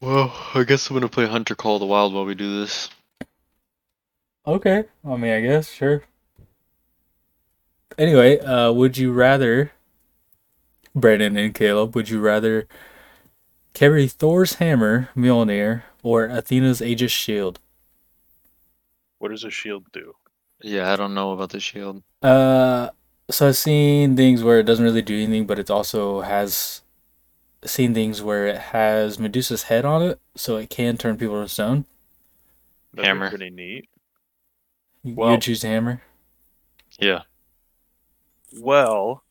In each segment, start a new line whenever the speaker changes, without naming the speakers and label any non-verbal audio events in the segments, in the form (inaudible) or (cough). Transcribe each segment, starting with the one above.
Well, I guess I'm gonna play Hunter Call of the Wild while we do this.
Okay. I mean, I guess sure. Anyway, uh, would you rather, Brandon and Caleb, would you rather carry Thor's hammer, Mjolnir, or Athena's Aegis shield?
What does a shield do?
Yeah, I don't know about the shield.
Uh, so I've seen things where it doesn't really do anything, but it also has seen things where it has Medusa's head on it, so it can turn people to stone.
That'd be
Hammer.
pretty neat.
You
Well-
would choose the hammer.
Yeah.
Well,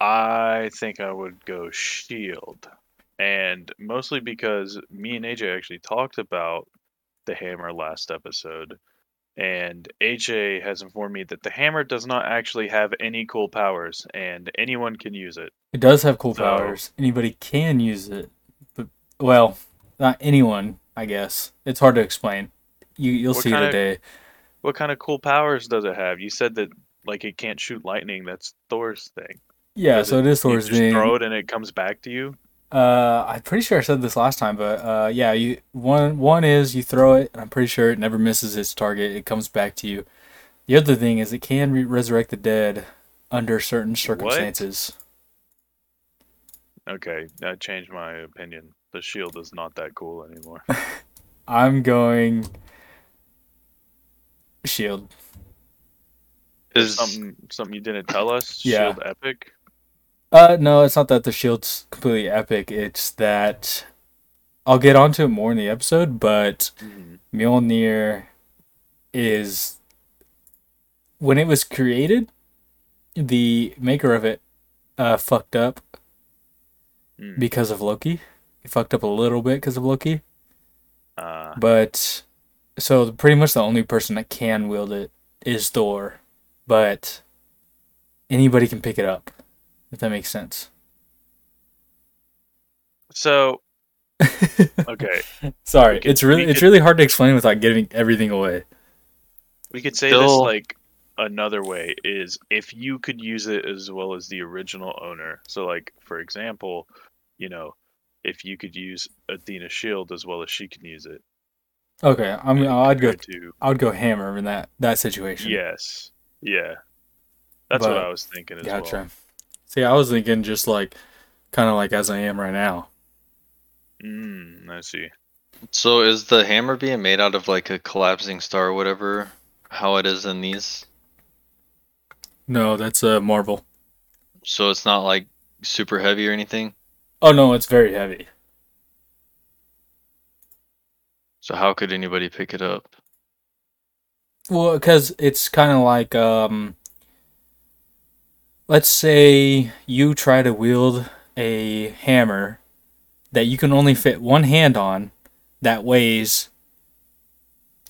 I think I would go shield. And mostly because me and AJ actually talked about the hammer last episode. And AJ has informed me that the hammer does not actually have any cool powers and anyone can use it.
It does have cool
So-
powers. Anybody can use it, but well, not anyone. I guess it's hard to explain. You you'll see today.
What kind of cool powers does it have? You said that like it can't shoot lightning. That's Thor's thing.
Yeah,
Does
so it is
You
Thor's
just
thing.
throw it and it comes back to you.
Uh, I'm pretty sure I said this last time, but uh, yeah, you one one is you throw it, and I'm pretty sure it never misses its target. It comes back to you. The other thing is it can re- resurrect the dead under certain circumstances. What?
Okay, I changed my opinion. The shield is not that cool anymore. (laughs)
I'm going shield.
Is
something something you didn't tell us?
Yeah.
Shield Epic?
Uh, no, it's not that the shield's completely epic. It's that I'll get onto it more in the episode, but
Mhm.
Mjolnir is when it was created, the maker of it uh fucked up
Mm.
because of Loki. He fucked up a little bit because of Loki,
Uh,
but so pretty much the only person that can wield it is Thor, but anybody can pick it up. If that makes sense.
so (laughs) okay,
Sorry,
could-
it's really it's
could-
really hard to explain without giving everything away.
we could say this like another way is if you could use it as well as the original owner. So like for example, you know, if you could use Athena shield as well as she can use it.
Okay, I mean, I'd go
to
I would go hammer in that that situation.
yes, yeah. That's what I was thinking as
gotcha.
well.
See, I was thinking just like kind of like as I am right now.
Mm, I see.
so is the hammer being made out of like a collapsing star or whatever? How it is in these?
No, that's a uh, Marvel.
So it's not like super heavy or anything.
Oh no, it's very heavy.
So how could anybody pick it up?
Well, because it's kind of like um, let's say you try to wield a hammer that you can only fit one hand on that weighs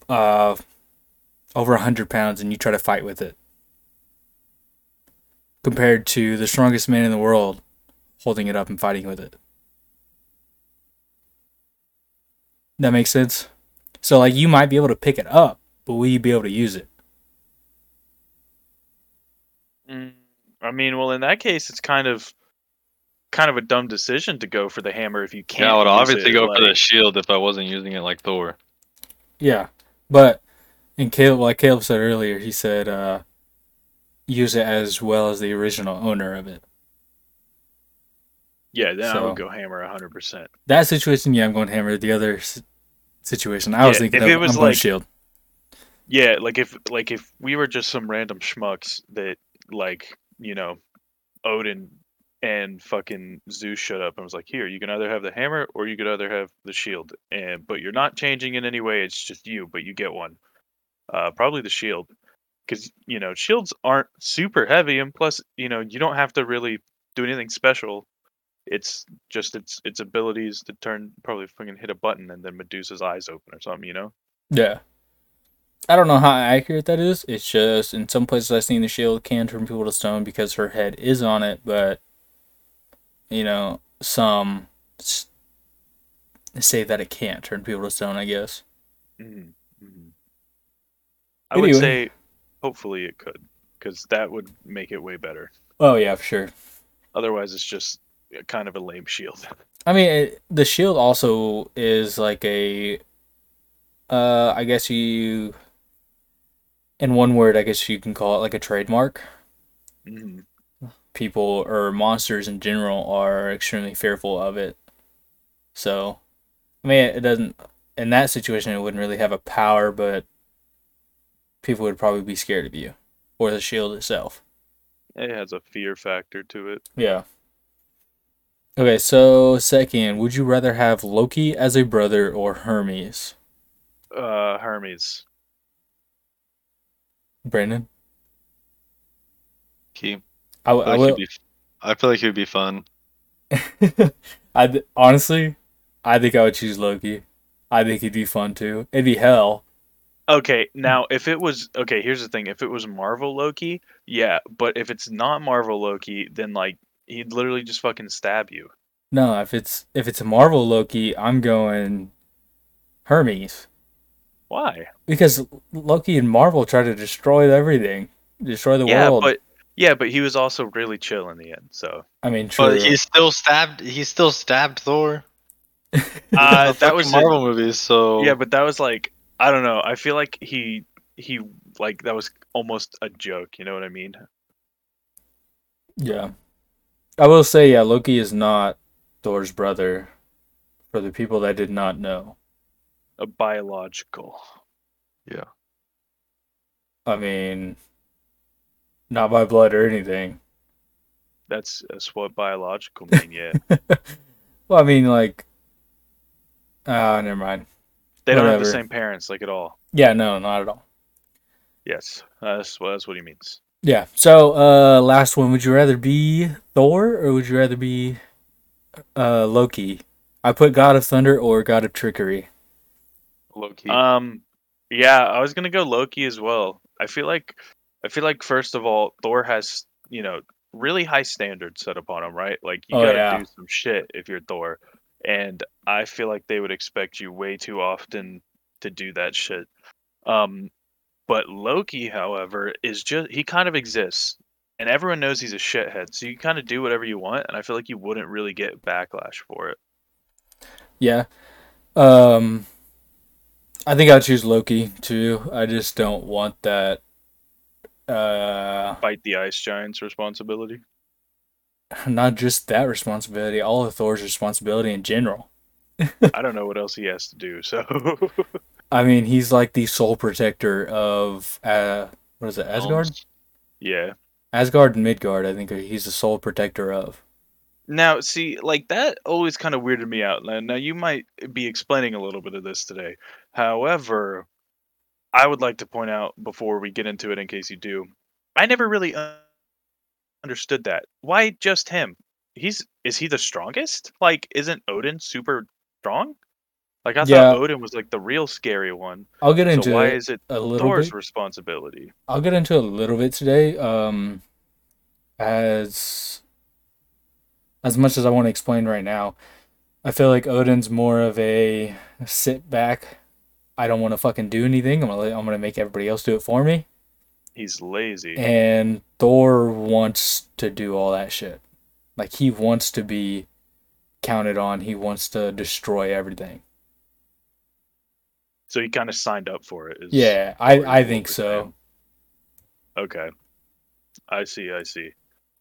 uh over a hundred pounds, and you try to fight with it. Compared to the strongest man in the world holding it up and fighting with it. That makes sense. So like you might be able to pick it up, but will you be able to use it?
Mm, I mean, well, in that case, it's kind of kind of a dumb decision to go for the hammer if you can't.
yeah, I would
use
obviously
it,
go for the shield if I wasn't using it like Thor.
Yeah, but and Caleb, like Caleb said earlier, he said uh, use it as well as the original owner of it.
Yeah, then I
So-
would go hammer hundred percent.
That situation, yeah, I'm going hammer. The other situation, I was thinking
if
of,
it was
I'm going
like-
shield.
Yeah, like if like if we were just some random schmucks that like you know Odin and fucking Zeus showed up and was like, "Here, you can either have the hammer or you could either have the shield." And but you're not changing in any way. It's just you, but you get one. Uh, probably the shield, because you know shields aren't super heavy, and plus you know you don't have to really do anything special. It's just its its abilities to turn probably fucking hit a button and then Medusa's eyes open or something. You know.
Yeah. I don't know how accurate that is. It's just in some places I've seen the shield can turn people to stone because her head is on it, but you know, some say that it can't turn people to stone. I guess.
hmm I would say, hopefully it could, because that would make it way better.
Oh yeah, for sure.
Otherwise, it's just kind of a lame shield. (laughs)
I mean, it, the shield also is like a. Uh, I guess you. In one word, I guess you can call it like a trademark.
hmm
People or monsters in general are extremely fearful of it. So, I mean, it doesn't. In that situation, it wouldn't really have a power, but people would probably be scared of you or the shield itself.
It has a fear factor to it.
Yeah. Okay, so second, would you rather have Loki as a brother or Hermes?
Uh, Hermes.
Brandon?
He,
I, w-
I,
I
feel like
will.
he'd be, I feel like he'd be fun. (laughs)
I honestly, I think I would choose Loki. I think he'd be fun too. It'd be hell.
Okay, now if it was okay, here's the thing: if it was Marvel Loki, yeah, but if it's not Marvel Loki, then like he'd literally just fucking stab you.
No, if it's if it's a Marvel Loki, I'm going Hermes
Why?
because Loki and Marvel try to destroy everything, destroy the
yeah,
world.
but yeah, but he was also really chill in the end. So
I mean, true.
But he still stabbed. He still stabbed Thor. (laughs)
uh, that was
Marvel movies. So
yeah, but that was like I don't know. I feel like he he like that was almost a joke. You know what I mean?
Yeah. I will say, yeah, Loki is not Thor's brother for the people that did not know.
A biological. Yeah.
I mean, not by blood or anything.
That's that's what biological mean. Yeah, (laughs)
well, I mean, like, ah, never mind.
they don't have the same parents like at all.
Yeah, no, not at all.
Yes, that's what that's what he means.
Yeah. So, uh, last one. Would you rather be Thor or would you rather be uh Loki? I put God of Thunder or God of Trickery.
Loki.
Um, yeah, I was gonna go Loki as well. I feel like, I feel like first of all, Thor has you know really high standards set upon him, right? Like you
Oh,
gotta
yeah.
do some shit if you're Thor, and I feel like they would expect you way too often to do that shit. Um, but Loki, however, is just he kind of exists, and everyone knows he's a shithead, so you kind of do whatever you want, and I feel like you wouldn't really get backlash for it.
Yeah. Um I think I'd choose Loki too. I just don't want that uh
Fight the ice giant's responsibility. (sighs)
not just that responsibility, all of Thor's responsibility in general.
I don't know what else he has to do, so (laughs)
I mean, he's like the sole protector of uh what is it, Asgard?
yeah.
Asgard and Midgard, I think he's the sole protector of.
Now, see, like that always kind of weirded me out. Now, now you might be explaining a little bit of this today. However, I would like to point out before we get into it, in case you do, I never really un- understood that. Why just him? He's is he the strongest? Like, isn't Odin super strong? Like, I
Yeah.
thought Odin was like the real scary one.
I'll get
So
into
why
it
is it
a little
Thor's
bit.
responsibility?
I'll get into it a little bit today. Um, as as much as I want to explain right now, I feel like Odin's more of a sit back. I don't want to fucking do anything. I'm gonna let, I'm gonna make everybody else do it for me.
He's lazy.
And Thor wants to do all that shit. Like he wants to be counted on. He wants to destroy everything.
So he kind of signed up for it.
Yeah, I I think so.
Okay. I see, I see.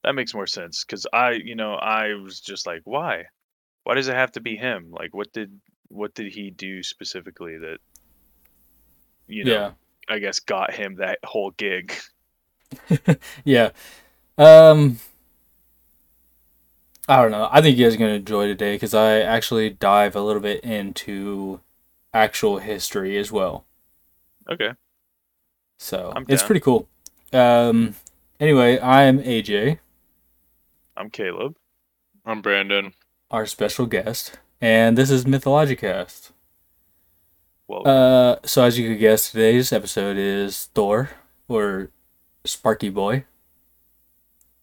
That makes more sense cuz I, you know, I was just like, why? Why does it have to be him? Like what did what did he do specifically that you know,
Yeah.
I guess got him that whole gig? (laughs)
Yeah. Um I don't know. I think you guys are going to enjoy today cuz I actually dive a little bit into actual history as well.
Okay.
So,
I'm
it's pretty cool. Um anyway, I am AJ,
I'm Caleb.
I'm Brandon.
our special guest, and this is Mythologicast.
Well,
Uh so as you could guess, today's episode is Thor or Sparky Boy.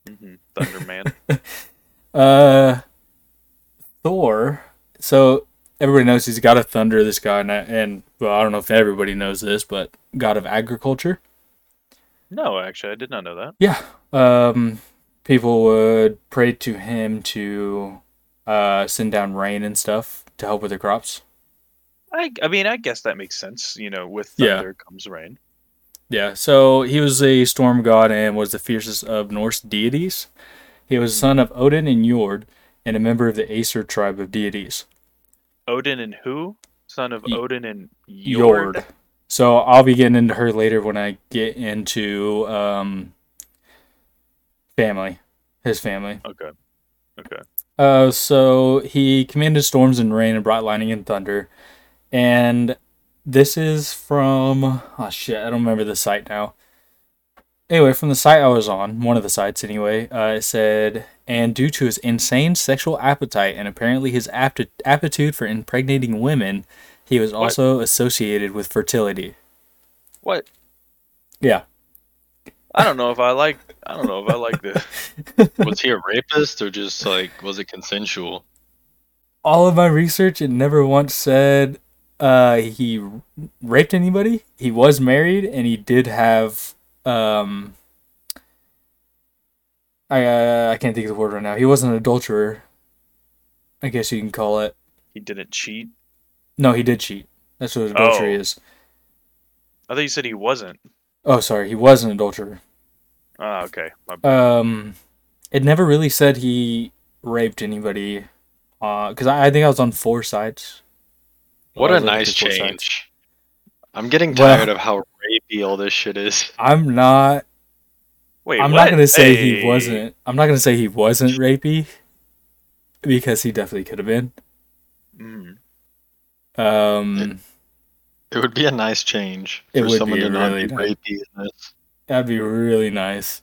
mhm, Thunderman. (laughs)
Uh, Thor. So everybody knows he's got a thunder. This guy, and, and well, I don't know if everybody knows this, but god of agriculture.
no, actually I did not know that.
Yeah. Um, people would pray to him to uh, send down rain and stuff to help with their crops.
I, I mean, I guess that makes sense. You know, with
Yeah.
thunder comes rain.
Yeah, so he was a storm god and was the fiercest of Norse deities. He was a son of Odin and Jord, and a member of the Aesir tribe of deities.
Odin and who? Son of
Y-
Odin and Jord.
Jord. So I'll be getting into her later when I get into um, family, his family.
Okay. Okay.
Uh, so he commanded storms and rain and brought lightning and thunder. And this is from oh shit, I don't remember the site now. Anyway, from the site I was on, one of the sites anyway, uh, it said, and due to his insane sexual appetite and apparently his apti- aptitude for impregnating women, he was
What?
also associated with fertility.
What?
Yeah.
I don't know if I like. I don't know if I like this. (laughs)
Was he a rapist or just like was it consensual?
All of my research, it never once said uh, he raped anybody. He was married, and he did have. Um, I uh, I can't think of the word right now. He was an adulterer. I guess you can call it.
He didn't cheat.
No, he did cheat. That's what adultery
Oh.
is.
I thought you said he wasn't.
Oh, sorry, he was an adulterer.
Ah, okay.
Um, it never really said he raped anybody. Uh, because I, I think I was on four sites.
What a nice
through four sites.
change. I'm getting
Well-
tired of how rapey all this shit is.
I'm not
Wait,
I'm
what?
not gonna say he wasn't. I'm not gonna say he wasn't rapey, because he definitely could have been.
Mm.
Um,
It would be a nice change
It
for
would
someone
be
to not
really
be
nice.
rapey in this.
that'd be really nice.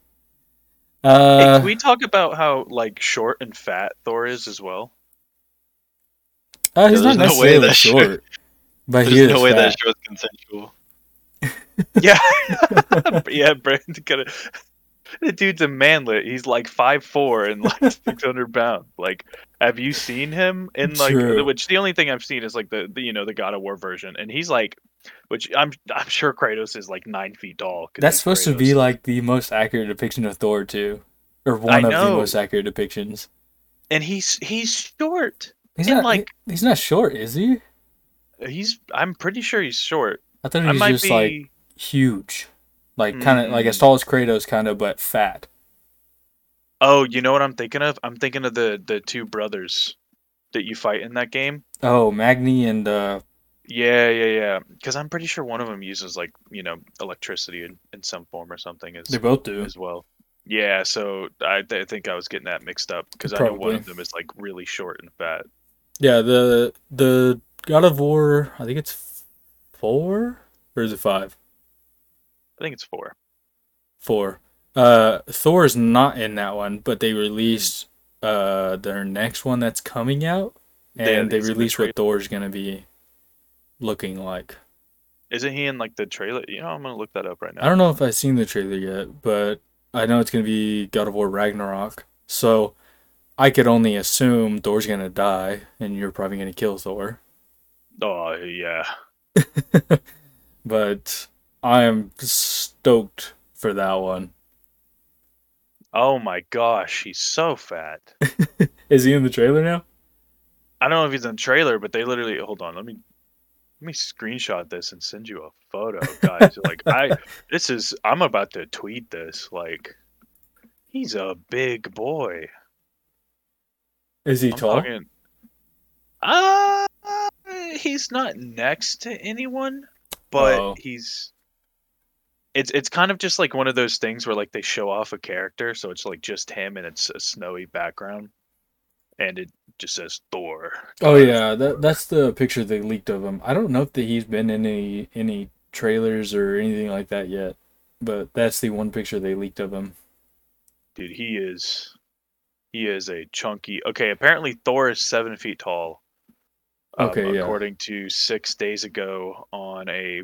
Hey,
Uh,
can we talk about how like short and fat Thor is as well?
uh, he's
Yeah,
not
there's no way that should-
short, but
There's
he is
no way
fat.
that show's consensual. (laughs)
Yeah, (laughs) yeah. Brandon could have. The dude's a manlet. He's like five four and like (laughs) six hundred pounds. Like, have you seen him in like?
True.
Which the only thing I've seen is like the, the you know the God of War version, and he's like, which I'm I'm sure Kratos is like nine feet tall.
That's supposed to be like the most accurate depiction of Thor too, or one of the most accurate depictions.
and he's he's short.
He's
And,
not
like-
he's not short, is he?
He's I'm pretty sure he's short.
I thought he was just
be.
like huge, like kind of like as
Mm.
tall as Kratos, kind of, but fat.
Oh, you know what I'm thinking of? I'm thinking of the the two brothers that you fight in that game.
Oh, Magni and uh,
Yeah, yeah, yeah. Because I'm pretty sure one of them uses like you know electricity in, in some form or something as
they both do.
as well. Yeah, so I, I think I was getting that mixed up because I know one of them is like really short and fat.
Yeah, the the God of War, I think it's four or is it five?
I think it's four.
Four. Uh, Thor is not in that one, but they released uh their next one that's coming out, and they
it's in the
released what Thor's gonna be looking like.
Isn't he in like the trailer? You know, I'm gonna look that up right now.
I don't know if I've seen the trailer yet, but I know it's gonna be God of War Ragnarok. So I could only assume Thor's gonna die, and you're probably gonna kill Thor.
Oh yeah. (laughs)
But I am stoked for that one.
Oh my gosh, he's so fat. (laughs)
Is he in the trailer now?
I don't know if he's in the trailer, but they literally hold on. Let me let me screenshot this and send you a photo, guys. (laughs) like I, this is I'm about to tweet this. Like, he's a big boy.
Is he
I'm
tall?
talking. Uh, he's not next to anyone, but
Oh.
he's. It's it's kind of just like one of those things where like they show off a character, so it's like just him and it's a snowy background, and it just says Thor.
Oh yeah, that that's the picture they leaked of him. I don't know if that he's been in any any trailers or anything like that yet, but that's the one picture they leaked of him.
Dude, he is he is a chunky. Okay, apparently Thor is seven feet tall. um,
Okay, yeah.
According to six days ago on a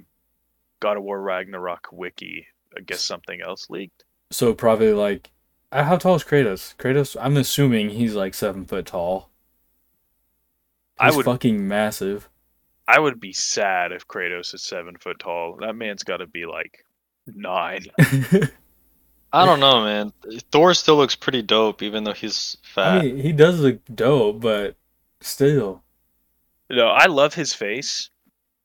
God of War Ragnarok wiki, I guess something else leaked.
So probably like, uh, how tall is Kratos? Kratos, I'm assuming he's like seven foot tall.
I
He's
would-
fucking massive.
I would be sad if Kratos is seven foot tall. That man's got to be like nine. (laughs)
I don't know, man. Thor still looks pretty dope, even though he's fat.
I mean, he does look dope, but still.
No, I love his face,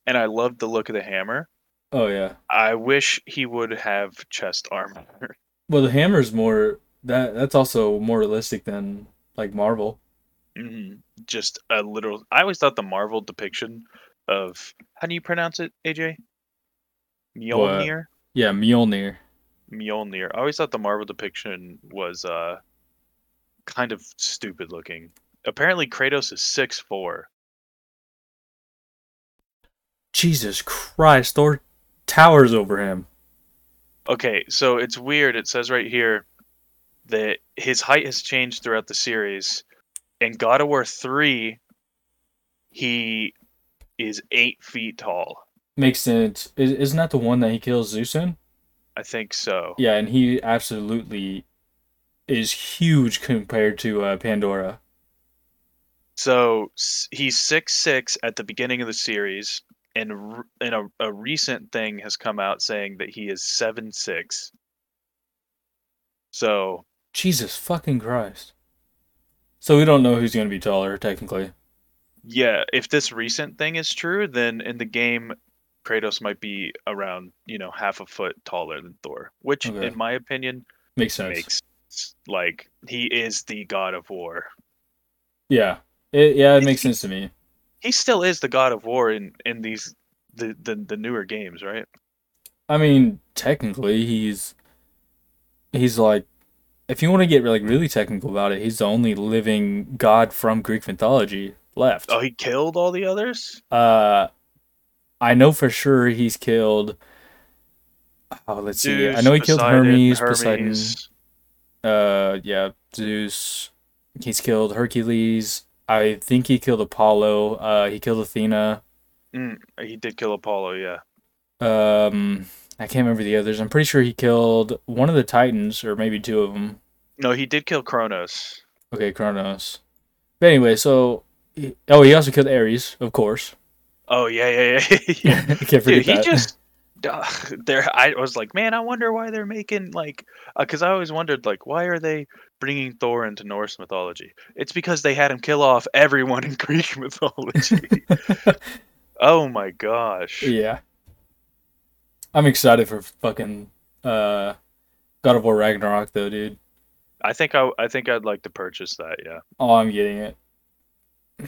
and I love the look of the hammer.
Oh yeah.
I wish he would have chest armor. (laughs)
Well, the hammer's more that that's also more realistic than like Marvel.
hmm Just a literal. I always thought the Marvel depiction of how do you pronounce it, AJ? Mjolnir.
Yeah, Mjolnir.
Mjolnir. I always thought the Marvel depiction was uh kind of stupid looking. Apparently, Kratos is six four.
Jesus Christ, Thor towers over him.
Okay, so it's weird. It says right here that his height has changed throughout the series. In God of War 3, he is eight feet tall.
Makes sense. Is, isn't that the one that he kills Zeus in?
I think so.
Yeah, and he absolutely is huge compared to uh, Pandora.
So he's six six at the beginning of the series, and and a, a recent thing has come out saying that he is seven six. So
Jesus fucking Christ. So we don't know who's going to be taller, technically.
yeah, if this recent thing is true, then in the game, Kratos might be around you know half a foot taller than Thor, which
Okay.
in my opinion
Makes sense.
makes like he is the god of war.
Yeah. It, yeah, it makes sense to me.
He still is the god of war in in these the the, the newer games, right?
I mean, technically, he's he's like, if you want to get like really technical about it, he's the only living god from Greek mythology left.
Oh, he killed all the others.
Uh, I know for sure he's killed. Oh, let's see. I know he killed
Poseidon,
Hermes, Poseidon. Uh, yeah, Zeus. He's killed Hercules. I think he killed Apollo. Uh, he killed Athena.
Mm, he did kill Apollo, yeah.
Um, I can't remember the others. I'm pretty sure he killed one of the Titans, or maybe two of them.
No, he did kill Kronos.
Okay, Kronos. But anyway, so he, oh, he also killed Ares, of course.
Oh yeah, yeah, yeah. (laughs) yeah. (laughs)
Can't forget
Dude, he
that.
just there. I was like, man, I wonder why they're making like, because I always wondered like, why are they bringing Thor into Norse mythology? It's because they had him kill off everyone in (laughs) Greek mythology. (laughs) oh my gosh.
yeah. I'm excited for fucking uh, God of War Ragnarok, though, dude.
I think I, I think I'd like to purchase that. Yeah.
Oh, I'm getting it.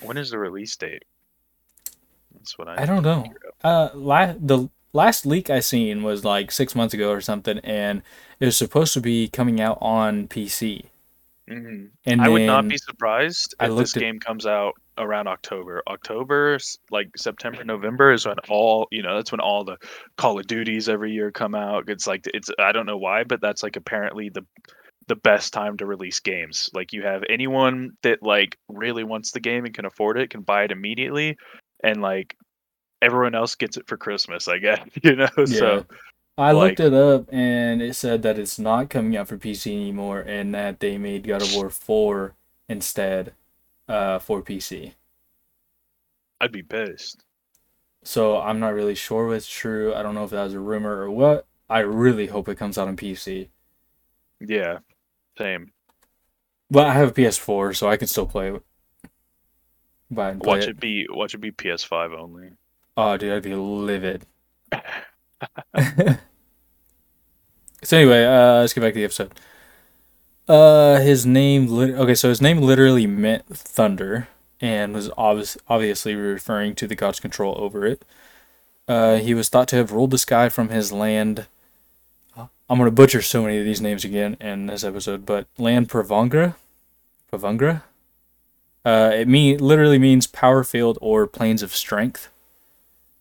When is the release date? That's what I.
I don't know. Uh, la- the last leak I seen was like six months ago or something, and it was supposed to be coming out on PC.
Hmm
And
I would not be surprised if this
at-
game comes out around October. October, like September, November is when all you know. That's when all the Call of Duties every year come out. It's like it's I don't know why, but that's like apparently the the best time to release games. Like you have anyone that like really wants the game and can afford it can buy it immediately, and like everyone else gets it for Christmas. I guess (laughs) you know. So
I looked it up and it said that it's not coming out for PC anymore and that they made God of War 4 instead uh, for PC.
I'd be pissed.
So I'm not really sure what's true. I don't know if that was a rumor or what. I really hope it comes out on PC.
Yeah, same.
But I have a PS4, so I can still play it. Buy and play
Watch
it.
it be watch it be PS5 only.
Oh, dude, I'd be livid. (laughs) (laughs) so anyway, uh, let's get back to the episode. Uh, his name, lit- okay, so his name literally meant thunder, and was obvious, obviously referring to the god's control over it. Uh, he was thought to have ruled the sky from his land. I'm gonna butcher so many of these names again in this episode, but land Pravangra, Pravangra. Uh, it mean literally means power field or plains of strength.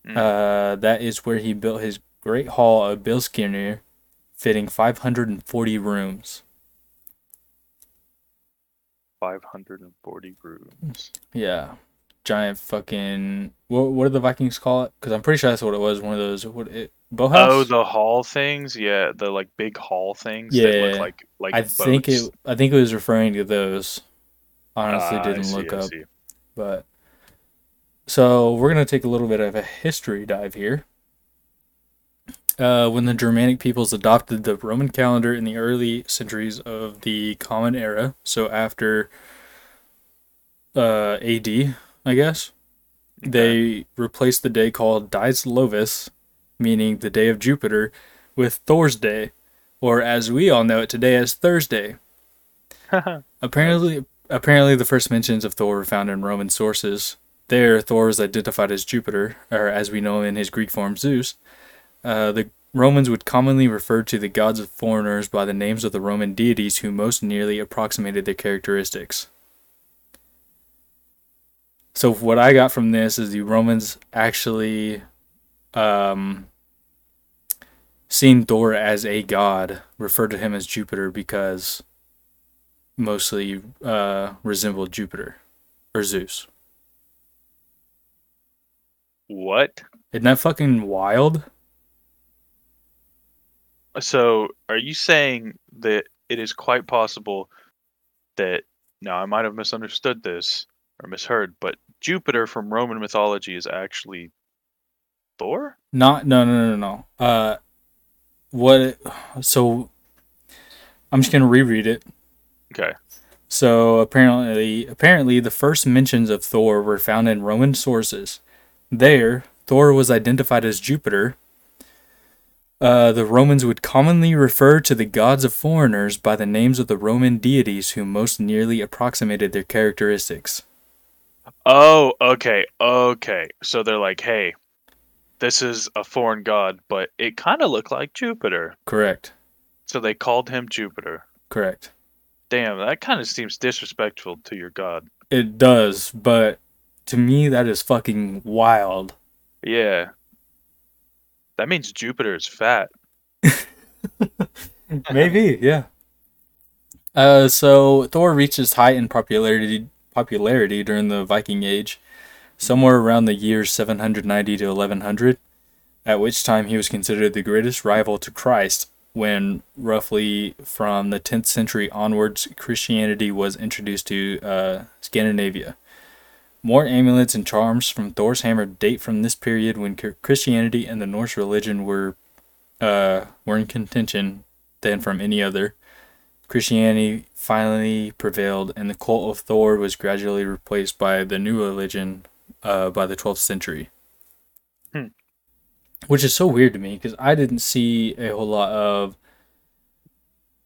Mm.
Uh, that is where he built his great hall of Bilskirnir, fitting 540 rooms.
540 rooms.
Yeah, giant fucking. What what do the Vikings call it? Because I'm pretty sure that's what it was. One of those. What it? Boathouse.
Oh, the hall things, yeah, the like big hall things that
Yeah.
look like like
I think it. I think it was referring to those. Honestly,
ah, I
didn't
see,
look
I
up,
see.
but. So we're gonna take a little bit of a history dive here. Uh, when the Germanic peoples adopted the Roman calendar in the early centuries of the Common Era, so after uh, AD, I guess, they replaced the day called Dies Lovis, meaning the day of Jupiter, with Thor's Day, or as we all know it today as Thursday. (laughs) Apparently, apparently, the first mentions of Thor were found in Roman sources. There, Thor is identified as Jupiter, or as we know him in his Greek form, Zeus. Uh, the Romans would commonly refer to the gods of foreigners by the names of the Roman deities who most nearly approximated their characteristics. So, what I got from this is the Romans actually um, seen Thor as a god, referred to him as Jupiter because mostly uh, resembled Jupiter or Zeus.
What?
Isn't that fucking wild?
So, are you saying that it is quite possible that now I might have misunderstood this or misheard, but Jupiter from Roman mythology is actually Thor?
Not no no no no. Uh, what? So I'm just gonna reread it.
Okay.
So apparently, apparently, the first mentions of Thor were found in Roman sources. There, Thor was identified as Jupiter. Uh, the Romans would commonly refer to the gods of foreigners by the names of the Roman deities who most nearly approximated their characteristics.
Oh, okay, okay. So they're like, hey, this is a foreign god, but it kind of looked like Jupiter.
Correct.
So they called him Jupiter.
Correct.
Damn, that kind of seems disrespectful to your god.
It does, but to me, that is fucking wild.
Yeah. That means Jupiter is fat. (laughs)
Maybe, yeah. Uh, so Thor reaches his height in popularity popularity during the Viking Age, somewhere around the years 790 to 1100, at which time he was considered the greatest rival to Christ. When roughly from the 10th century onwards, Christianity was introduced to uh, Scandinavia. More amulets and charms from Thor's hammer date from this period when Christianity and the Norse religion were uh, were in contention than from any other. Christianity finally prevailed, and the cult of Thor was gradually replaced by the new religion uh, by the 12th century.
Hmm.
Which is so weird to me because I didn't see a whole lot of.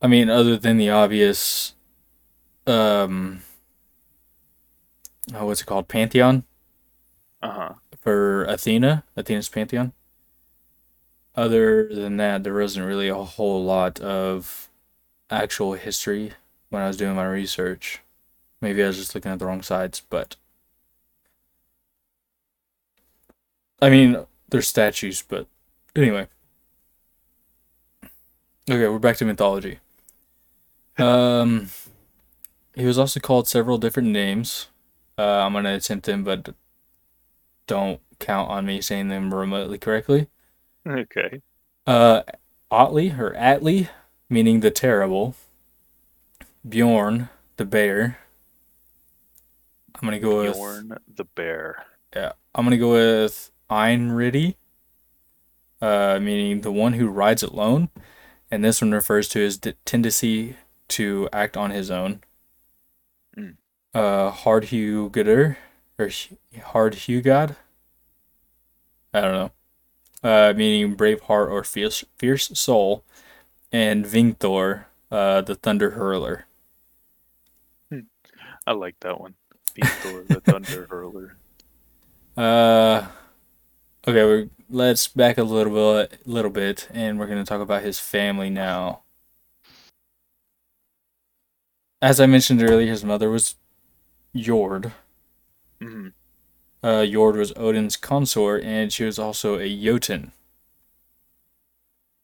I mean, other than the obvious. Um, oh, what's it called? Pantheon?
Uh huh.
For Athena, Athena's Pantheon. Other than that, there wasn't really a whole lot of actual history when I was doing my research. Maybe I was just looking at the wrong sides, but I mean, there's statues, but anyway. Okay, we're back to mythology. (laughs) Um, he was also called several different names. Uh, I'm gonna attempt them, but don't count on me saying them remotely correctly.
Okay.
Uh, Otley or Atli, meaning the terrible. Bjorn, the bear. I'm gonna go with
Bjorn the bear.
yeah. I'm gonna go with Einridi, uh, meaning the one who rides alone, and this one refers to his d- tendency to act on his own. Uh, Hardhugader or Hard Hardhugad. I don't know. Uh, meaning brave heart or fierce fierce soul, and Vingthor, uh, the thunder hurler.
I like that one. Thor, the (laughs) thunder hurler.
Uh, okay, we're, let's back a little bit, little bit, and we're gonna talk about his family now. As I mentioned earlier, his mother was Jord.
hmm
Uh, Jord was Odin's consort, and she was also a Jotun.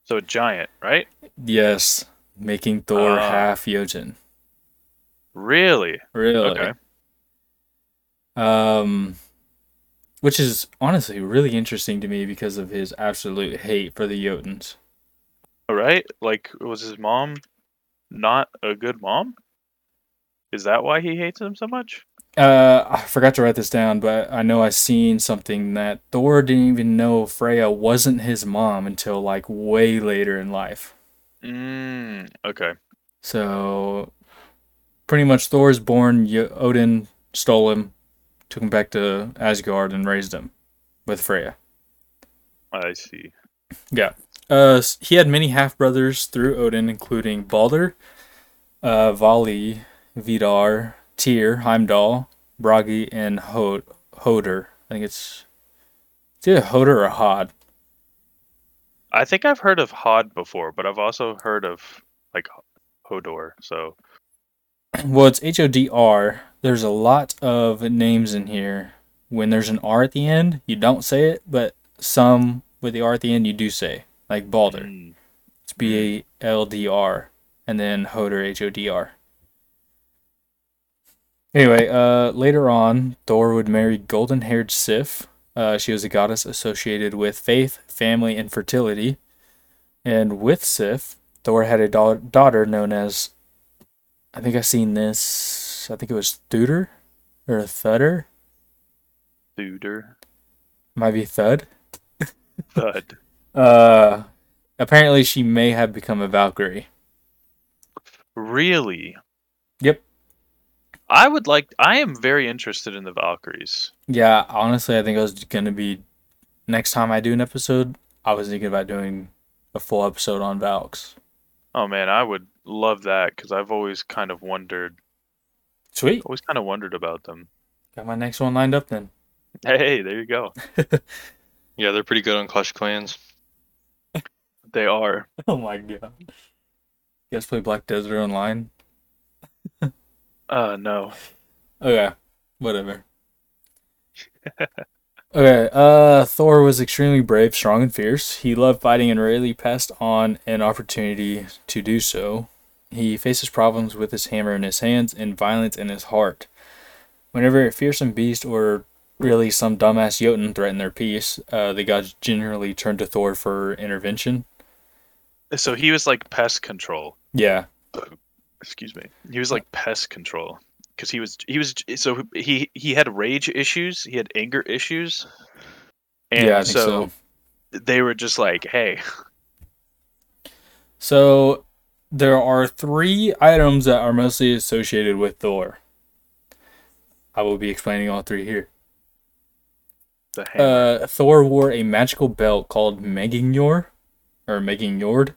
So a giant, right?
Yes, making Thor
Ah.
half Jotun.
Really?
Really?
Okay.
Um, which is honestly really interesting to me because of his absolute hate for the Jotuns.
All right. Like, was his mom not a good mom? Is that why he hates him so much?
Uh, I forgot to write this down, but I know I seen something that Thor didn't even know Freya wasn't his mom until like way later in life.
Mm, okay.
So, pretty much, Thor's born. Odin stole him, took him back to Asgard, and raised him with Freya.
I see.
Yeah. Uh, he had many half brothers through Odin, including Balder, uh, Vali, Vidar, Tyr, Heimdall, Bragi, and Hod- Hoder. I think it's it's either Hoder or Hod.
I think I've heard of Hod before, but I've also heard of like Hodor. So (clears throat)
Well, it's H O D R. There's a lot of names in here. When there's an R at the end, you don't say it, but some with the R at the end, you do say. Like Balder.
mm,
It's B A L D R, and then Hoder H O D R. Anyway, uh, later on, Thor would marry golden-haired Sif. Uh, she was a goddess associated with faith, family, and fertility. And with Sif, Thor had a da- daughter known as, I think I've seen this. I think it was Thuder or Thudder.
Thuder.
Might be Thud.
Thud. (laughs)
Uh, apparently she may have become a Valkyrie.
Really?
Yep.
I would like. I am very interested in the Valkyries.
Yeah, honestly, I think I was gonna be next time I do an episode. I was thinking about doing a full episode on Valks.
Oh man, I would love that because I've always kind of wondered,
Sweet,
always kind of wondered about them.
got my next one lined up then.
Hey, there you go. (laughs)
Yeah, they're pretty good on Clash Clans.
They are.
Oh my god! You guys play Black Desert Online?
Uh, no.
Okay, whatever. okay, uh, Thor was extremely brave, strong, and fierce. He loved fighting and rarely passed on an opportunity to do so. He faces problems with his hammer in his hands and violence in his heart. Whenever a fearsome beast or really some dumbass Jotun threatened their peace, uh, the gods generally turned to Thor for intervention.
So he was like pest control.
Yeah,
Excuse me. He was like pest control because he was he was so he he had rage issues. He had anger issues. And
yeah,
so,
so.
they were just like, hey,
So there are three items that are mostly associated with Thor. I will be explaining all three here. Uh, Thor wore a magical belt called Megingjord, or Megingjord.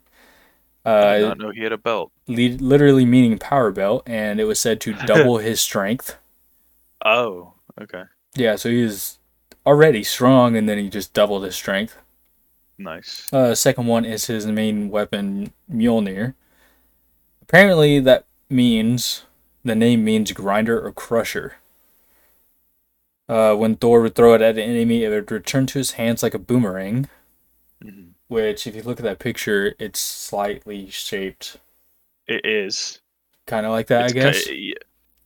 I did
Uh,
not know he had a belt.
li- literally meaning power belt, and it was said to (laughs) double his strength.
Oh, okay,
Yeah, so he was already strong, and then he just doubled his strength.
nice.
Uh, second one is his main weapon, Mjolnir. Apparently, that means the name means grinder or crusher. Uh, when Thor would throw it at an enemy, it would return to his hands like a boomerang.
Mhm.
Which, if you look at that picture, it's slightly shaped,
It is.
kind of like that,
It's
I guess.
ki-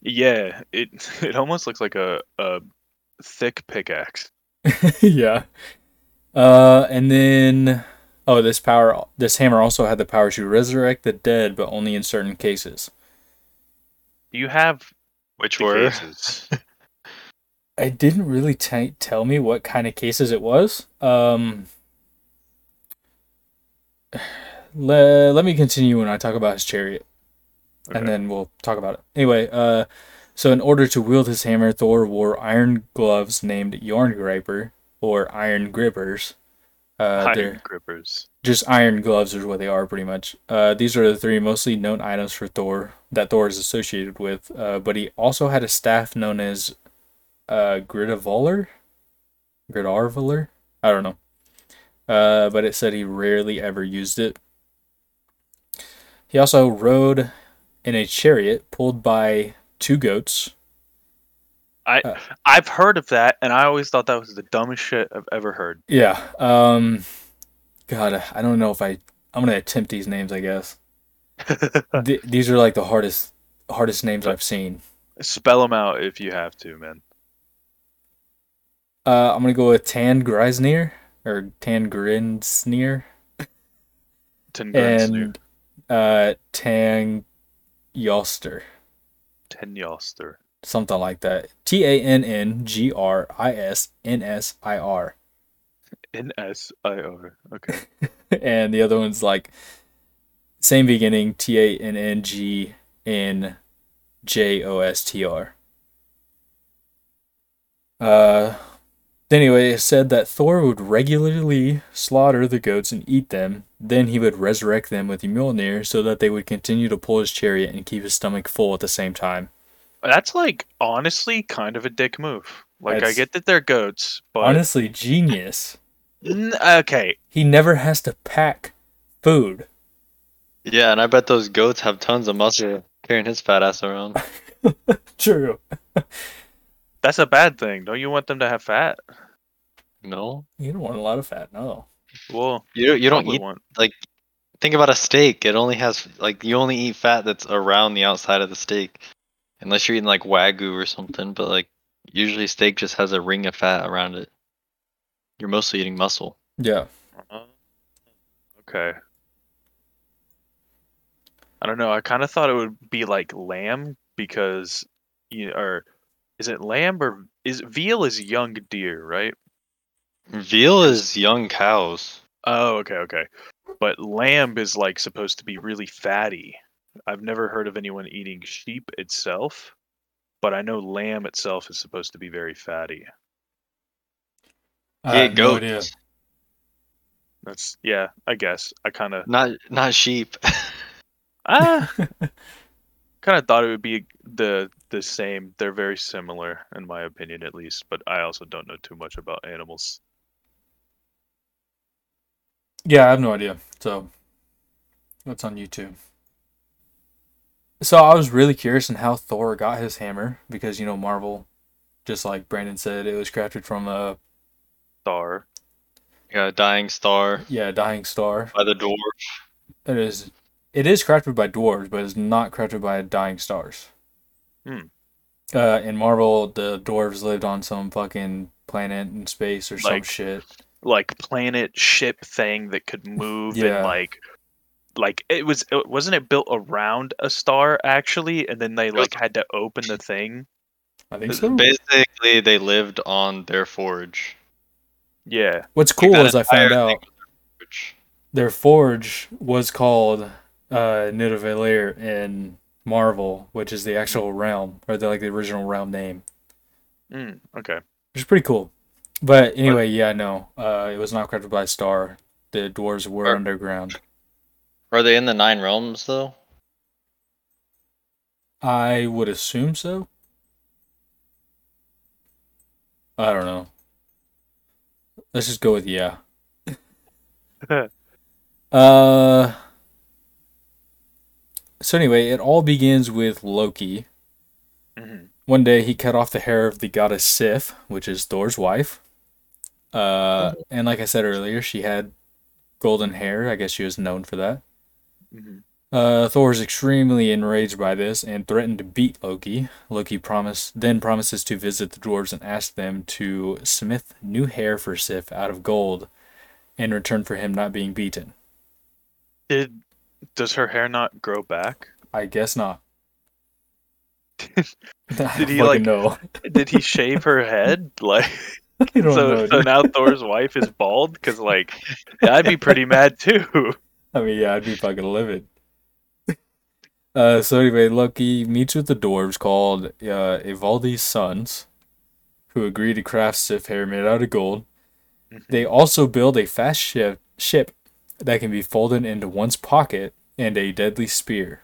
yeah, it (laughs) it almost looks like a a thick pickaxe. (laughs)
yeah. Uh, and then, oh, this power, this hammer also had the power to resurrect the dead, but only in certain cases.
Do you have
Which
the
were
cases? (laughs)
it didn't really t- tell me what kind of cases it was. Um, le- let me continue when I talk about his chariot,
Okay.
and then we'll talk about it. Anyway, uh, so in order to wield his hammer, Thor wore iron gloves named Yarngriper or Iron Grippers. Uh,
Iron grippers.
just iron gloves is what they are pretty much. Uh, these are the three mostly known items for Thor that Thor is associated with. Uh, but he also had a staff known as uh, Gridavoller, Gridarvoller. I don't know. Uh, but it said he rarely ever used it. He also rode in a chariot pulled by two goats.
I I've heard of that, and I always thought that was the dumbest shit I've ever heard.
Yeah. Um. God, I don't know if I. I'm gonna attempt these names. I guess. (laughs) Th- these are like the hardest hardest names I've seen.
Spell them out if you have to, man.
Uh, I'm gonna go with Tan Greisnir or Tan Grinsnir
Tengrinsnir.
and uh Tang Yoster,
Tenyoster.
something like that. T A N N G R I S N S I R.
N S I R. Okay. (laughs)
and the other one's like same beginning T A N N G N J O S T R. Uh, anyway, it said that Thor would regularly slaughter the goats and eat them. Then he would resurrect them with Mjolnir so that they would continue to pull his chariot and keep his stomach full at the same time.
That's like honestly kind of a dick move. Like I get that they're goats, but
Honestly, genius.
Okay,
He never has to pack food.
Yeah, and I bet those goats have tons of muscle carrying his fat ass around. (laughs)
True. (laughs)
that's a bad thing. Don't you want them to have fat?
No,
You don't want a lot of fat, no.
Well,
you you don't eat.
want.
Like think about a steak. It only has like you only eat fat that's around the outside of the steak, unless you're eating like wagyu or something. But like usually steak just has a ring of fat around it. You're mostly eating muscle.
Yeah.
Uh, okay. I don't know. I kind of thought it would be like lamb because you or is it lamb or is veal is young deer, right?
Veal is young cows.
Oh, okay, okay. But lamb is like supposed to be really fatty. I've never heard of anyone eating sheep itself, but I know lamb itself is supposed to be very fatty.
I
yeah,
have no.
That's yeah, I guess. I kind of
not not sheep. (laughs)
ah (laughs) kind of thought it would be the the same. They're very similar in my opinion at least, but I also don't know too much about animals.
Yeah, I have no idea. So that's on YouTube. So I was really curious on how Thor got his hammer because you know Marvel, just like Brandon said, it was crafted from a
Star.
yeah, dying star
yeah dying star.
by the dwarf.
It is it is crafted by dwarves, but it's not crafted by dying stars.
Hmm.
Uh, in Marvel, the dwarves lived on some fucking planet in space or some shit.
like planet ship thing that could move
Yeah.
and like like it was it, wasn't it built around a star actually and then they like had to open the thing
I think so.
Basically, they lived on their forge.
yeah
What's cool is I found out their forge was called uh, Nidavellir in Marvel, which is the actual realm or the like the original realm name,
mm, okay
which is pretty cool. But anyway, yeah, no, uh, it was not crafted by Star. The dwarves were
Are-
underground.
Are they in the nine realms though?
I would assume so. I don't know. Let's just go with yeah. (laughs) uh. So anyway, it all begins with Loki.
Mhm.
One day he cut off the hair of the goddess Sif, which is Thor's wife. Uh, and like I said earlier, she had golden hair. I guess she was known for that.
Mhm.
Uh, Thor is extremely enraged by this and threatened to beat Loki. Loki promise then promises to visit the dwarves and ask them to smith new hair for Sif out of gold in return for him not being beaten.
did does her hair not grow back
I guess not. (laughs)
Did he, like-
know?
did he (laughs) shave her head like (laughs)
don't
so,
know.
so
dude.
now thor's wife is bald because like i'd be pretty mad too
I mean, yeah, I'd be fucking livid. Uh, so anyway, Loki meets with the dwarves called uh, Ivaldi's sons, who agree to craft Sif hair made out of gold. They also build a fast ship, ship that can be folded into one's pocket and a deadly spear.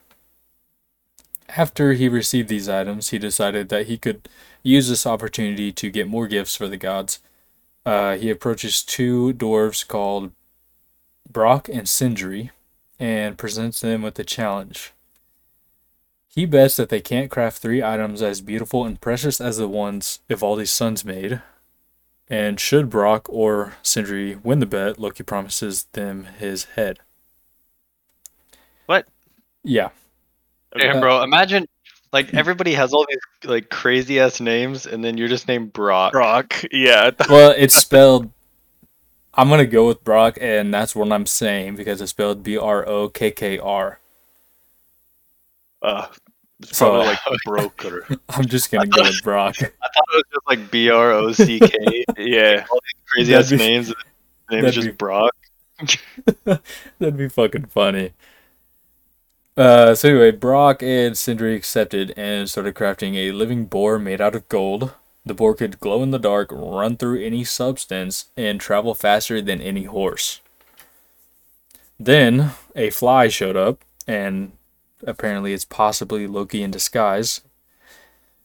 After he received these items, he decided that he could use this opportunity to get more gifts for the gods. Uh, he approaches two dwarves called Brock and Sindri and presents them with a challenge. He bets that they can't craft three items as beautiful and precious as the ones Ivaldi's sons made. And should Brock or Sindri win the bet, Loki promises them his head.
What?
Yeah.
Damn,
Uh,
bro. Imagine like everybody has all these like crazy ass names, and then you're just named Brock.
brock yeah (laughs)
Well, it's spelled. I'm gonna go with Brock, and that's what I'm saying because it's spelled B R O K K R.
uh, It's
So-
probably like (laughs) broker. (laughs)
I'm just gonna go with Brock. (laughs)
I thought it was just like B R O C K.
yeah.
all these
Crazy ass
names. The name's
that'd
just
be-
Brock.
That'd be fucking funny. Uh, so anyway, Brock and Sindri accepted and started crafting a living boar made out of gold. The boar could glow in the dark, run through any substance, and travel faster than any horse. Then a fly showed up, and apparently it's possibly Loki in disguise.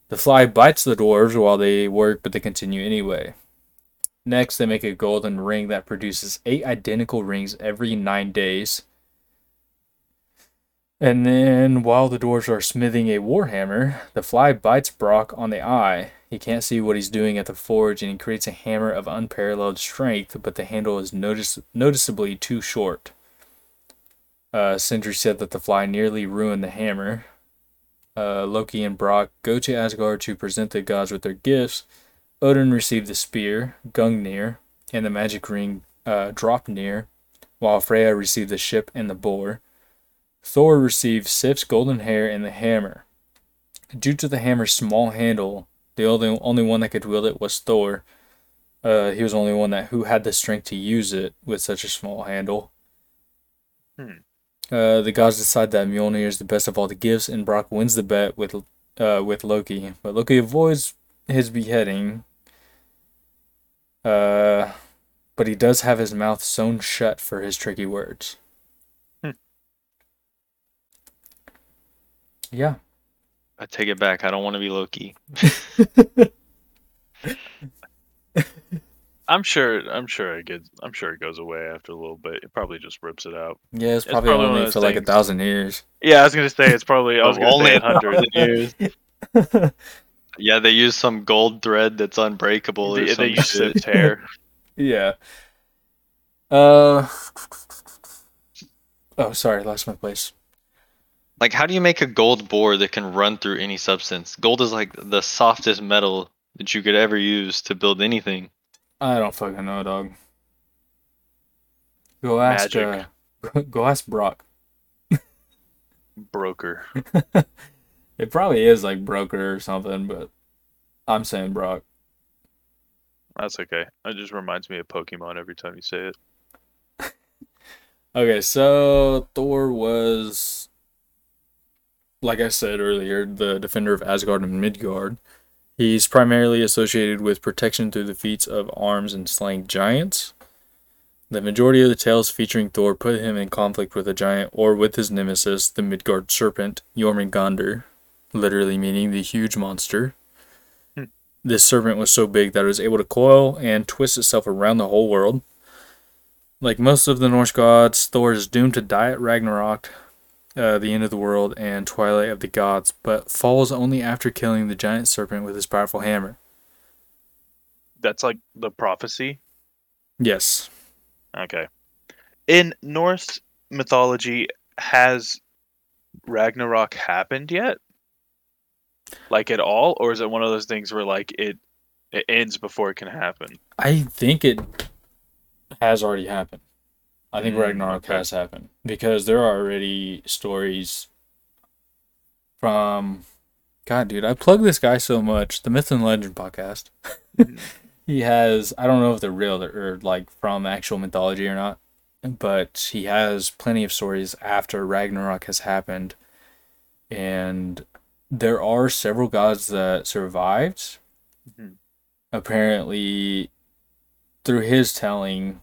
The fly bites the dwarves while they work, but they continue anyway. Next, they make a golden ring that produces eight identical rings every nine days. And then, while the dwarves are smithing a warhammer, the fly bites Brock on the eye. He can't see what he's doing at the forge, and he creates a hammer of unparalleled strength, but the handle is notice- noticeably too short. Uh, Sindri said that the fly nearly ruined the hammer. Uh, Loki and Brock go to Asgard to present the gods with their gifts. Odin received the spear, Gungnir, and the magic ring, uh, Draupnir, while Freya received the ship and the boar. Thor received Sif's golden hair and the hammer. Due to the hammer's small handle, the only only one that could wield it was Thor. Uh, he was the only one that who had the strength to use it with such a small handle.
Hmm.
Uh, the gods decide that Mjolnir is the best of all the gifts, and Brock wins the bet with uh, with Loki. But Loki avoids his beheading. Uh, but he does have his mouth sewn shut for his tricky words.
Hmm.
Yeah.
I take it back. I don't want to be Loki. (laughs) (laughs)
I'm sure. I'm sure it gets. I'm sure it goes away after a little bit. It probably just rips it out.
Yeah, it's
It's
probably,
probably
only for
those
like a thousand years.
Yeah, I was gonna say it's probably. I (laughs) was
Only a
a hundred.
years. (laughs) Yeah, they use some gold thread that's unbreakable or
They, they use
shit.
Sif's (laughs) hair.
yeah. Uh. Oh, sorry, lost my place.
Like, how do you make a gold boar that can run through any substance? Gold is like the softest metal that you could ever use to build anything.
I don't fucking know, dog. Go ask. Uh, (laughs) go ask Brock.
Broker. (laughs)
It probably is like broker or something, but I'm saying Brock.
That's okay. It just reminds me of Pokemon every time you say it. (laughs)
Okay, so Thor was, like I said earlier, the defender of Asgard and Midgard. He's primarily associated with protection through the feats of arms and slaying giants. The majority of the tales featuring Thor put him in conflict with a giant or with his nemesis, the Midgard serpent, Jormungandr, literally meaning the huge monster.
Hmm.
This serpent was so big that it was able to coil and twist itself around the whole world. Like most of the Norse gods, Thor is doomed to die at Ragnarok, uh, the end of the world, and Twilight of the Gods, but falls only after killing the giant serpent with his powerful hammer.
That's like the prophecy.
Yes.
Okay. In Norse mythology, has Ragnarok happened yet? Like at all, or is it one of those things where like it it ends before it can happen?
I think it has already happened. I think
Mm,
Ragnarok
okay.
has happened because there are already stories from. God, dude, I plug this guy so much. The Myth and Legend podcast. (laughs) he has. I don't know if they're real or like from actual mythology or not, but he has plenty of stories after Ragnarok has happened, and there are several gods that survived.
Mhm.
Apparently, through his telling,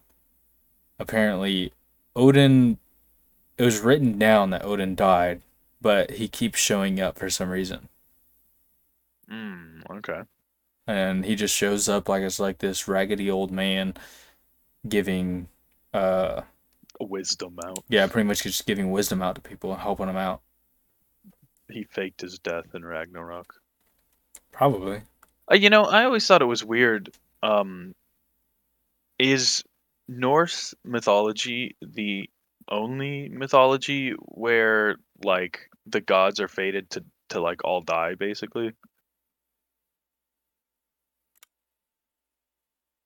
apparently Odin it was written down that Odin died, but he keeps showing up for some reason.
Mm, okay.
And he just shows up like it's like this raggedy old man giving uh
Wisdom out.
yeah, pretty much just giving wisdom out to people and helping them out.
He faked his death in Ragnarok.
Probably.
Uh, you know, I always thought it was weird. Um, is Norse mythology the only mythology where like the gods are fated to to like all die basically?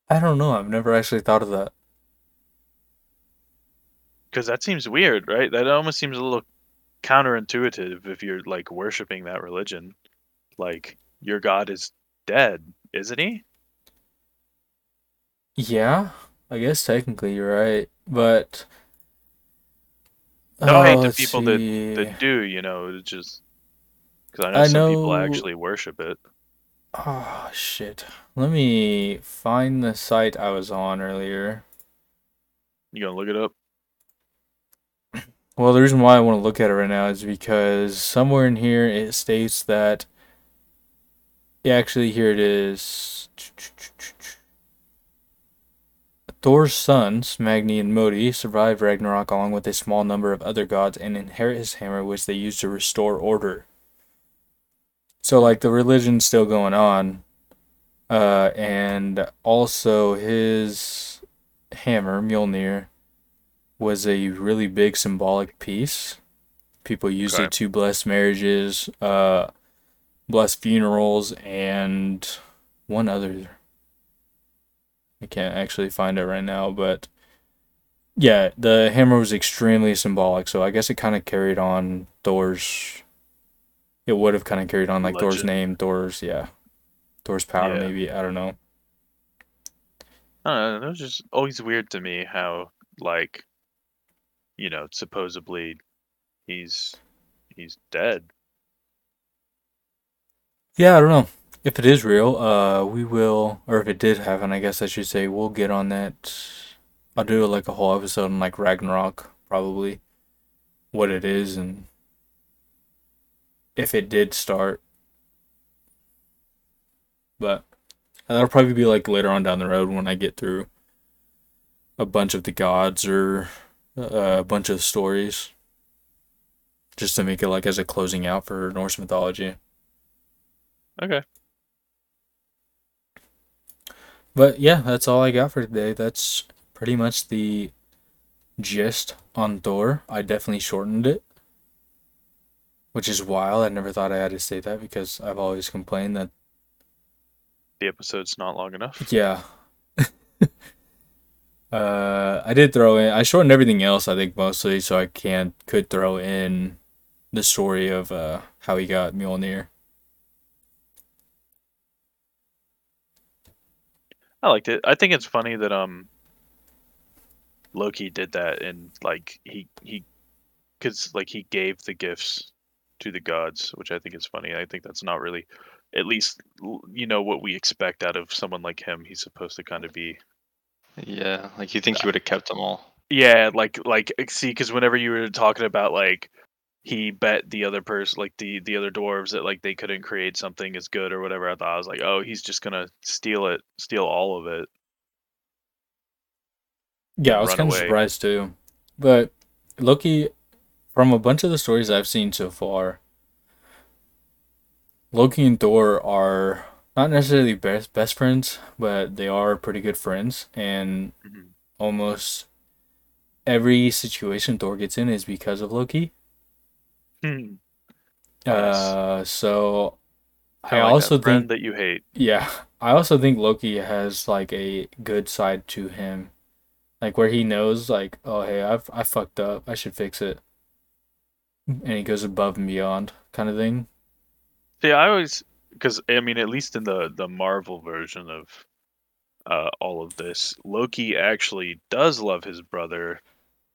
I don't know. I've never actually thought of that.
Because that seems weird, right? That almost seems a little counterintuitive if you're like worshiping that religion. Like your god is dead, isn't he?
Yeah, I guess technically you're right, but
No
Oh,
hate to people that, that do, you know, it's just because I know
I
some people actually worship it.
Oh shit! Let me find the site I was on earlier.
You gonna look it up?
Well, the reason why I want to look at it right now is because somewhere in here it states that. Yeah, actually, here it is. Thor's sons, Magni and Modi, survive Ragnarok along with a small number of other gods and inherit his hammer, which they use to restore order. So, like, the religion's still going on. Uh, and also his hammer, Mjolnir, was a really big symbolic piece. People used
Okay.
it to bless marriages, uh, bless funerals, and one other. I can't actually find it right now, but yeah, the hammer was extremely symbolic. So I guess it kind of carried on Thor's. It would have kind of carried on like Thor's name, Thor's yeah, Thor's power.
Yeah.
Maybe I don't know.
I don't know. It was just always weird to me how, like, you know, supposedly he's he's dead.
Yeah, I don't know. If it is real, uh, we will, or if it did happen, I guess I should say, we'll get on that. I'll do like a whole episode on like Ragnarok, probably, what it is, and if it did start. But that'll probably be like later on down the road when I get through a bunch of the gods or uh, a bunch of stories, just to make it like as a closing out for Norse mythology.
Okay.
But yeah, that's all I got for today. That's pretty much the gist on Thor. I definitely shortened it, which is wild. I never thought I had to say that because I've always complained that,
The episode's not long enough.
yeah. (laughs) uh, I did throw in, I shortened everything else, I think, mostly, so I can could throw in the story of uh, how he got Mjolnir.
I liked it. I think it's funny that um Loki did that and like he he cuz like he gave the gifts to the gods, which I think is funny. I think that's not really at least you know what we expect out of someone like him. He's supposed to kind of be
Yeah, like you think he would have kept them all.
Yeah, like like see, because whenever you were talking about like he bet the other person, like the the other dwarves, that like they couldn't create something as good or whatever. I thought I was like, oh, he's just gonna steal it, steal all of it.
Yeah, I was kind of surprised too. But Loki, from a bunch of the stories I've seen so far, Loki and Thor are not necessarily best best friends, but they are pretty good friends. And
Mhm.
almost every situation Thor gets in is because of Loki.
Hmm.
Uh, so I,
Kinda like
also think
that you hate.
Yeah, I also think Loki has like a good side to him, like where he knows like, oh hey, I've I fucked up, I should fix it, and he goes above and beyond, kind of thing.
See, I always because I mean, at least in the the Marvel version of uh, all of this, Loki actually does love his brother,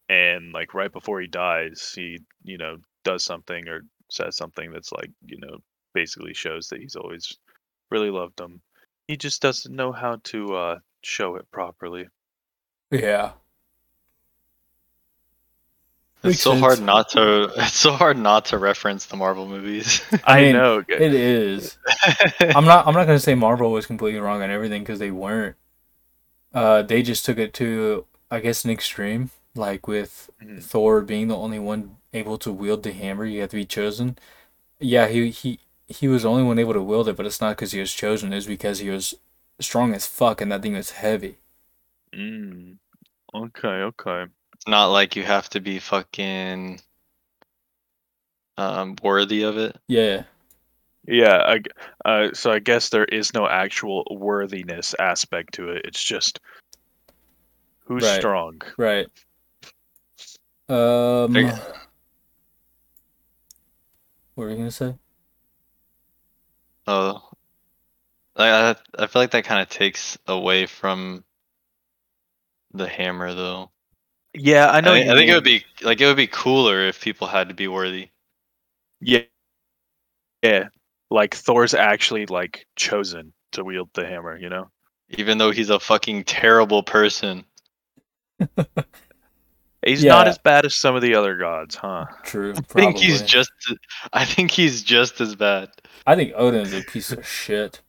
and like right before he dies, he you know does something or says something that's like you know basically shows that he's always really loved him. He just doesn't know how to uh, show it properly.
Yeah,
It's
Makes
so hard not to. (laughs) It's so hard not to reference the Marvel movies. (laughs)
I,
mean,
know.
it is. (laughs) I'm not. I'm not gonna say Marvel was completely wrong on everything because they weren't. Uh, they just took it to, I guess, an extreme. Like with
Mhm.
Thor being the only one able to wield the hammer, you have to be chosen. Yeah, he he he was the only one able to wield it, but it's not because he was chosen. It's because he was strong as fuck, and that thing was heavy.
Mm. Okay. Okay.
It's not like you have to be fucking um worthy of it.
Yeah,
Yeah, I, g- uh, so I guess there is no actual worthiness aspect to it. It's just who's
Right.
strong.
right. Um,
There-
What were you gonna say?
Oh, I I I feel like that kind of takes away from the hammer, though.
Yeah, I
I,
know.
think,
you
I think it would be like it would be cooler if people had to be worthy.
Yeah. Yeah. Like Thor's actually like chosen to wield the hammer, you know?
Even though he's a fucking terrible person. (laughs)
He's not as bad as some of the other gods, huh?
True.
I think he's just. I think he's just as bad.
I think Odin is a piece of shit.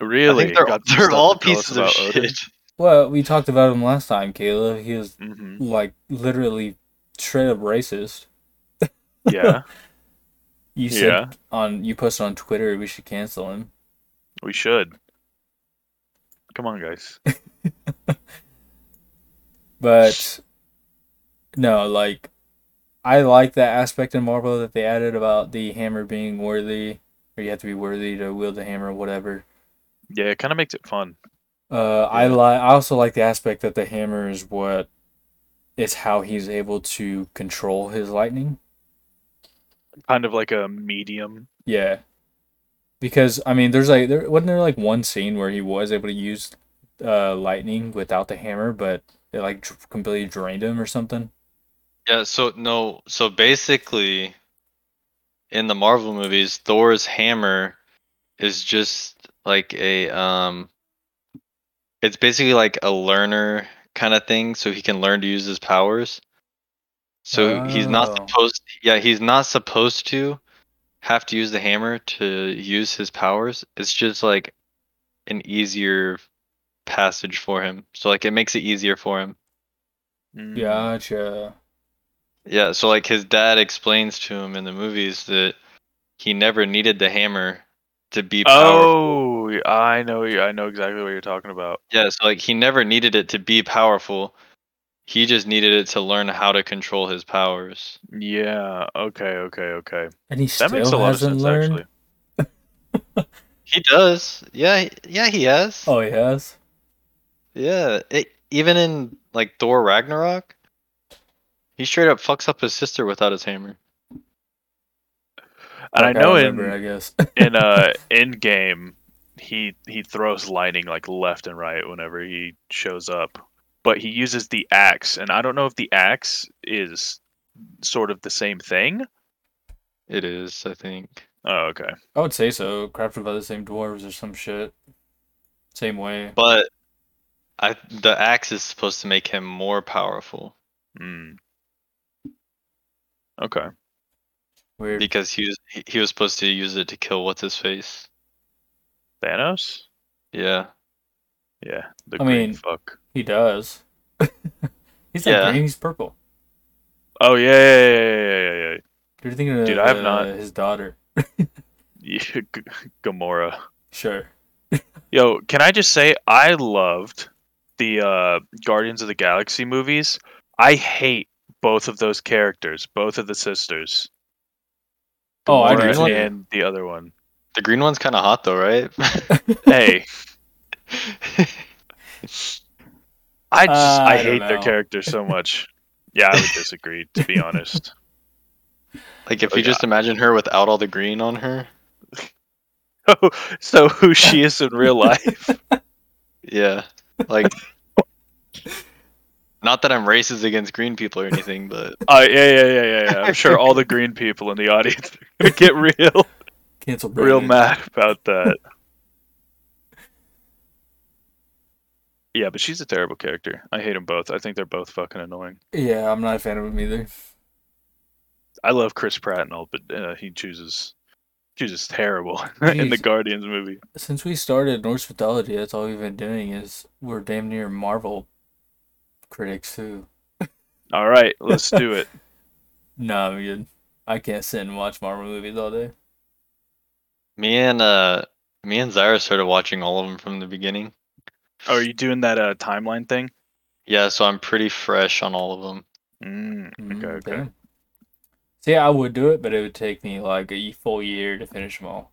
Really?
I think they're,
Got
they're all
to tell us
pieces of
about Odin?
shit.
Well, we talked about him last time, Kayla. He was
Mhm.
like literally straight up racist.
Yeah, (laughs)
You said
Yeah.
on you posted on Twitter we should cancel him.
we should. Come on, guys. (laughs)
But no, like I like that aspect in Marvel that they added about the hammer being worthy, or you have to be worthy to wield the hammer, whatever.
Yeah, it kind of makes it fun.
Uh, I like. I also like the aspect that the hammer is what is how he's able to control his lightning.
Kind of like a medium.
Yeah, because I mean, there's like there wasn't there like one scene where he was able to use uh lightning without the hammer, but it like completely drained him or something.
Yeah, so no, so basically in the Marvel movies, Thor's hammer is just like a um it's basically like a learner kind of thing so he can learn to use his powers. So he's not
Oh.
supposed yeah, he's not supposed to have to use the hammer to use his powers. It's just like an easier passage for him. So like it makes it easier for him.
Gotcha.
Yeah, so like his dad explains to him in the movies that he never needed the hammer to be powerful.
Oh, I know. I know exactly what you're talking about.
Yeah, so like he never needed it to be powerful. He just needed it to learn how to control his powers.
Yeah. Okay. Okay. Okay.
And he
That
still
makes a lot of
hasn't
sense,
learned.
actually. (laughs)
He does. Yeah, yeah, he has.
Oh, he has.
Yeah, it, even in like Thor Ragnarok, he straight up fucks up his sister without his hammer.
And I
Like,
know
remember,
in
I guess. (laughs)
in uh in game he he throws lightning like left and right whenever he shows up but he uses the axe and i don't know if the axe is sort of the same thing
It is, I think.
oh okay
I would say so. Crafted by the same dwarves or some shit. Same way.
But I the axe is supposed to make him more powerful
mm. Okay
Weird.
because he was he, he was supposed to use it to kill what's his face.
thanos
Yeah.
yeah the
I
green
mean-
fuck
He does. (laughs) he's not
Yeah.
green. He's purple.
oh yeah yeah yeah yeah yeah, yeah,
You're thinking of
Dude, I have
uh,
not-
his daughter. (laughs)
yeah. G- gamora
Sure. (laughs)
Yo, can I just say I loved the uh, Guardians of the Galaxy movies. I hate both of those characters, both of the sisters.
Oh, I
do
Gamora
too.
and the other one.
The green one's kind of hot though, right? (laughs)
Hey, (laughs) I just
Uh,
I,
I don't
hate their
know.
characters so much. Yeah, I would (laughs) disagree to be honest.
like if
Oh,
you just imagine her without all the green on her.
oh, so who she is in real life?
Yeah. Like not that I'm racist against green people or anything, but (laughs)
Uh, yeah, yeah, yeah, yeah, yeah. I'm sure all the green people in the audience are gonna (laughs) get real,
Cancel.
real
Brandon.
mad about that. Yeah, but she's a terrible character. I hate them both. I think they're both fucking annoying.
Yeah, I'm not a fan of him either.
I love Chris Pratt and all, but uh, he chooses chooses terrible (laughs) in the Guardians movie.
Since we started Norse mythology, that's all we've been doing is we're damn near Marvel critics too.
All right, let's do it. (laughs)
No, I'm good. I can't sit and watch Marvel movies all day.
me and uh me and Zyra started watching all of them from the beginning.
Oh, are you doing that uh, timeline thing?
Yeah, so I'm pretty fresh on all of them.
Mm,
Mm,
okay, okay.
damn. See, I would do it, but it would take me like a full year to finish them all.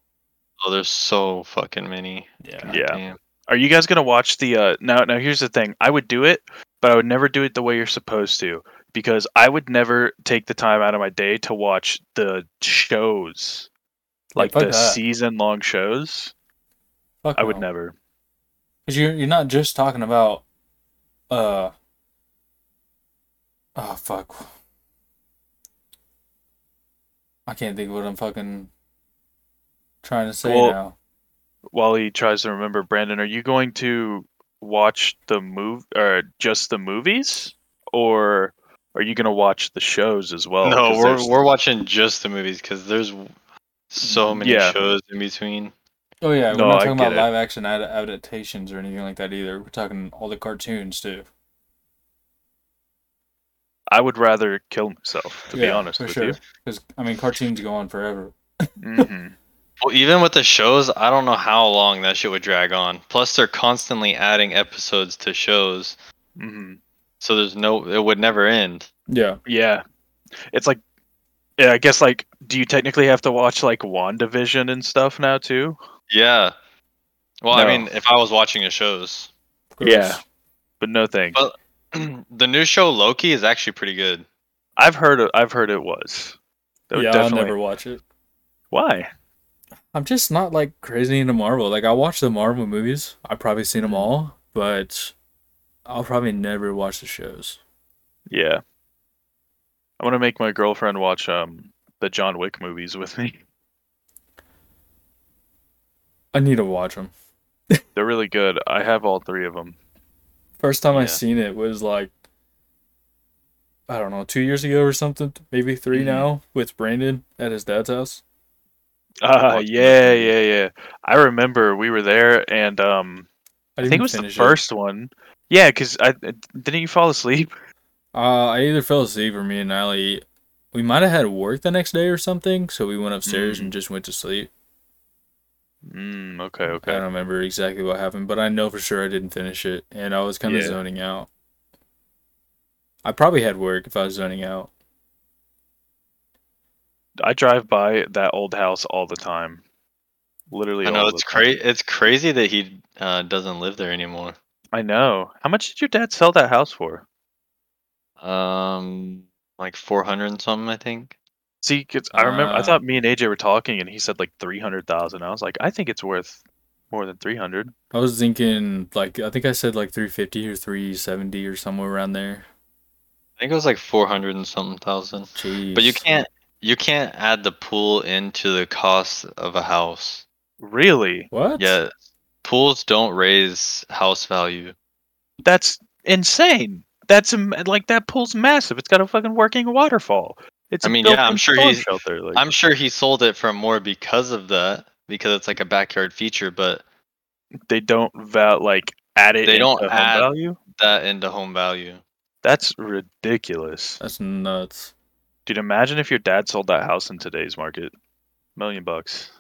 Oh, there's so fucking many.
Yeah.
God
Yeah.
damn.
Are you guys gonna watch the? Uh, now, now here's the thing. I would do it, but I would never do it the way you're supposed to. because I would never take the time out of my day to watch the shows, like
fuck
the
that.
season long shows.
Fuck
I would
no.
never.
Because you're you're not just talking about uh oh fuck. I can't think of what I'm fucking trying to say
Well,
now.
While he tries to remember, Brandon, are you going to watch the move or just the movies, or are you going to watch the shows as well?
No, we're
there's-
we're watching just the movies because there's so many
Yeah.
shows in between.
Oh yeah,
No,
we're not talking
get
about
it.
live action ad- adaptations or anything like that either. We're talking all the cartoons too.
I would rather kill myself, to be honest
for
with
sure.
you.
Because I mean, cartoons go on forever.
hmm
Well, even with the shows, I don't know how long that shit would drag on. Plus, they're constantly adding episodes to shows,
hmm
so there's no, it would never end.
Yeah.
Yeah, it's like, yeah, I guess like, do you technically have to watch like Wandavision and stuff now too?
Yeah. Well, I mean, if I was watching the shows.
Yeah. But no thanks.
But- (clears throat) the new show Loki is actually pretty good.
I've heard it. I've heard it was. That would
yeah, I'll
definitely-
never watch it.
Why?
I'm just not like crazy into Marvel. Like I watch the Marvel movies. I've probably seen them all, but I'll probably never watch the shows.
Yeah. I want to make my girlfriend watch um the John Wick movies with me. (laughs)
I need to watch them. (laughs)
They're really good. I have all three of them.
First time I seen it was like I don't know, two years ago or something, maybe 3
Mhm.
now, with Brandon at his dad's house.
Ah,
watching
yeah, yeah, yeah. I remember we were there, and um,
I,
I think it was the
finish
first one. Yeah, because I didn't you fall asleep? (laughs)
Uh, I either fell asleep or me and Allie, we might have had work the next day or something, so we went upstairs
Mm.
and just went to sleep.
Mm, okay, okay.
I don't remember exactly what happened, but I know for sure I didn't finish it, and I was kind of
Yeah.
zoning out. I probably had work if I was zoning out.
I drive by that old house all the time. Literally,
I know
all
it's crazy. It's crazy that he uh, doesn't live there anymore.
I know. How much did your dad sell that house for?
Um, like four hundred and something, I think.
See, 'cause I remember I
Ah.
thought me and AJ were talking, and he said like three hundred thousand. I was like, I think it's worth more than three hundred.
I was thinking like I think I said like 350 or 370 or somewhere around there.
I think it was like four hundred and something thousand.
Jeez.
But you can't, you can't add the pool into the cost of a house.
Really?
What?
Yeah, pools don't raise house value.
That's insane. That's like that pool's massive. It's got a fucking working waterfall. It's.
I
a
mean, yeah, I'm
built-in
sure he's-
Shelter. Like,
I'm sure he sold it for more because of that, because it's like a backyard feature. But
they don't val like add it.
They don't
home
add-
value.
that into home value.
That's ridiculous.
That's nuts.
Dude, imagine if your dad sold that house in today's market. Million bucks.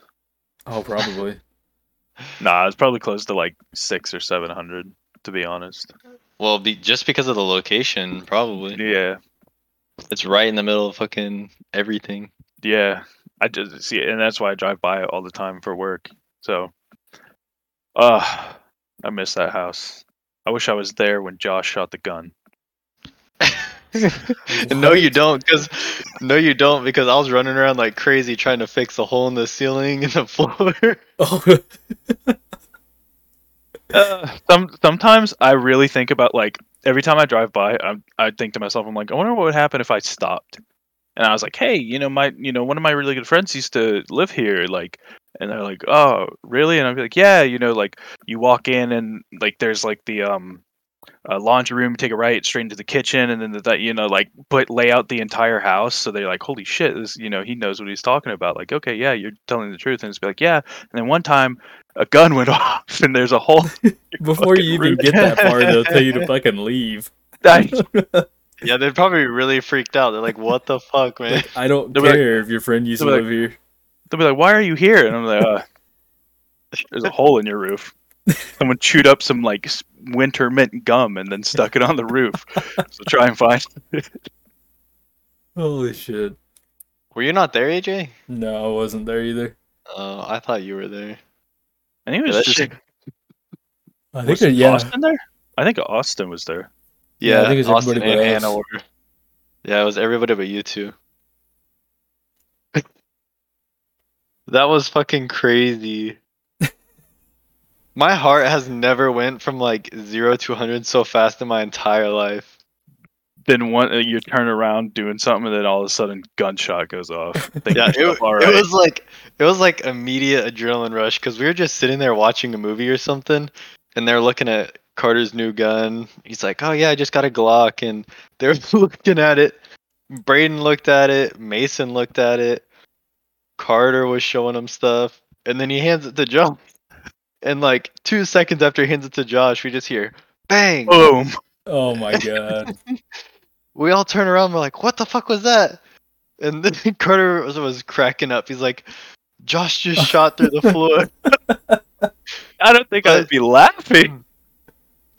Oh, probably. (laughs)
Nah, it's probably close to like six or seven hundred, to be honest.
Well, be, just because of the location, probably.
Yeah,
It's right in the middle of fucking everything.
yeah. I just see it, and that's why I drive by it all the time for work. So, uh I miss that house. I wish I was there when Josh shot the gun. (laughs) (laughs)
no, you don't, because no, you don't, because I was running around like crazy trying to fix a hole in the ceiling and the (laughs) floor.
Oh, (laughs)
Uh, some sometimes I really think about like every time I drive by, I I think to myself, I'm like, I wonder what would happen if I stopped. And I was like, hey, you know, my you know, one of my really good friends used to live here, like, and they're like, oh, really? And I'd be like, yeah, you know, like you walk in and like there's like the um uh, laundry room, take a right straight into the kitchen, and then the, that you know like put lay out the entire house. So they're like, holy shit, this you know he knows what he's talking about. Like, okay, yeah, you're telling the truth, and it's be like, yeah. And then one time a gun (laughs) went off, and there's a hole. (laughs)
before you even
rude.
get that far, they'll tell you to (laughs) fucking leave.
I-
yeah, they're probably really freaked out. They're like, "What the fuck, man?"
Like, I don't
They'll be like-
care if your friend used to
they'll be
live here.
They'll be like, "Why are you here?" And I'm like, uh, "There's a hole in your roof. Someone chewed up some like winter mint gum and then stuck it on the roof. (laughs) so try and find."
Holy shit.
Were you not there, AJ?
No, I wasn't there either.
Oh, I thought you were there.
I think it
Yeah,
was
that
just
shit-
I
was
think, it- yeah.
Austin there. I think Austin was there.
Yeah, I
Yeah,
think it's
Austin
everybody
and
but.
Hannah were. Yeah, it was everybody but you two. (laughs) that was fucking crazy. My heart has never went from like zero to 100 so fast in my entire life.
Then one, uh, you turn around doing something, and then all of a sudden, gunshot goes off. (laughs)
Yeah, it,
all
it
right.
was like it was like immediate adrenaline rush because we were just sitting there watching a movie or something, and they're looking at Carter's new gun. He's like, "Oh yeah, I just got a Glock," and (laughs) they're looking at it. Braden looked at it. Mason looked at it. Carter was showing him stuff, and then he hands it to Josh. And like two seconds after he hands it to Josh, we just hear bang.
boom.
Oh my god. (laughs)
we all turn around. We're like, "What the fuck was that?" And then (laughs) Carter was, was cracking up. He's like, "Josh just shot through the floor." (laughs)
I don't think I'd be laughing.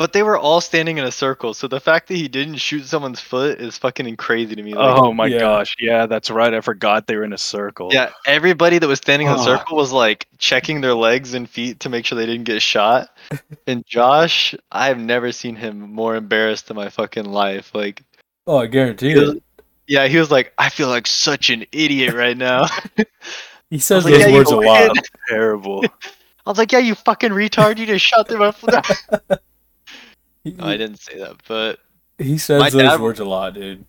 But they were all standing in a circle, so the fact that he didn't shoot someone's foot is fucking crazy to me. Like,
Oh my
Yeah.
gosh, yeah, that's right. I forgot they were in a circle.
yeah, everybody that was standing in the
Oh.
circle was like checking their legs and feet to make sure they didn't get shot. (laughs) and Josh, I've never seen him more embarrassed in my fucking life. Like,
Oh, I guarantee
he was-
it.
yeah, he was like, "I feel like such an idiot right now." (laughs)
He says
like,
those
yeah, you
words a lot.
terrible. (laughs)
I was like, "Yeah, you fucking retard! You just shot through my foot."
He,
No, I didn't say that, but
he says
My
those
dad-
words a lot, dude.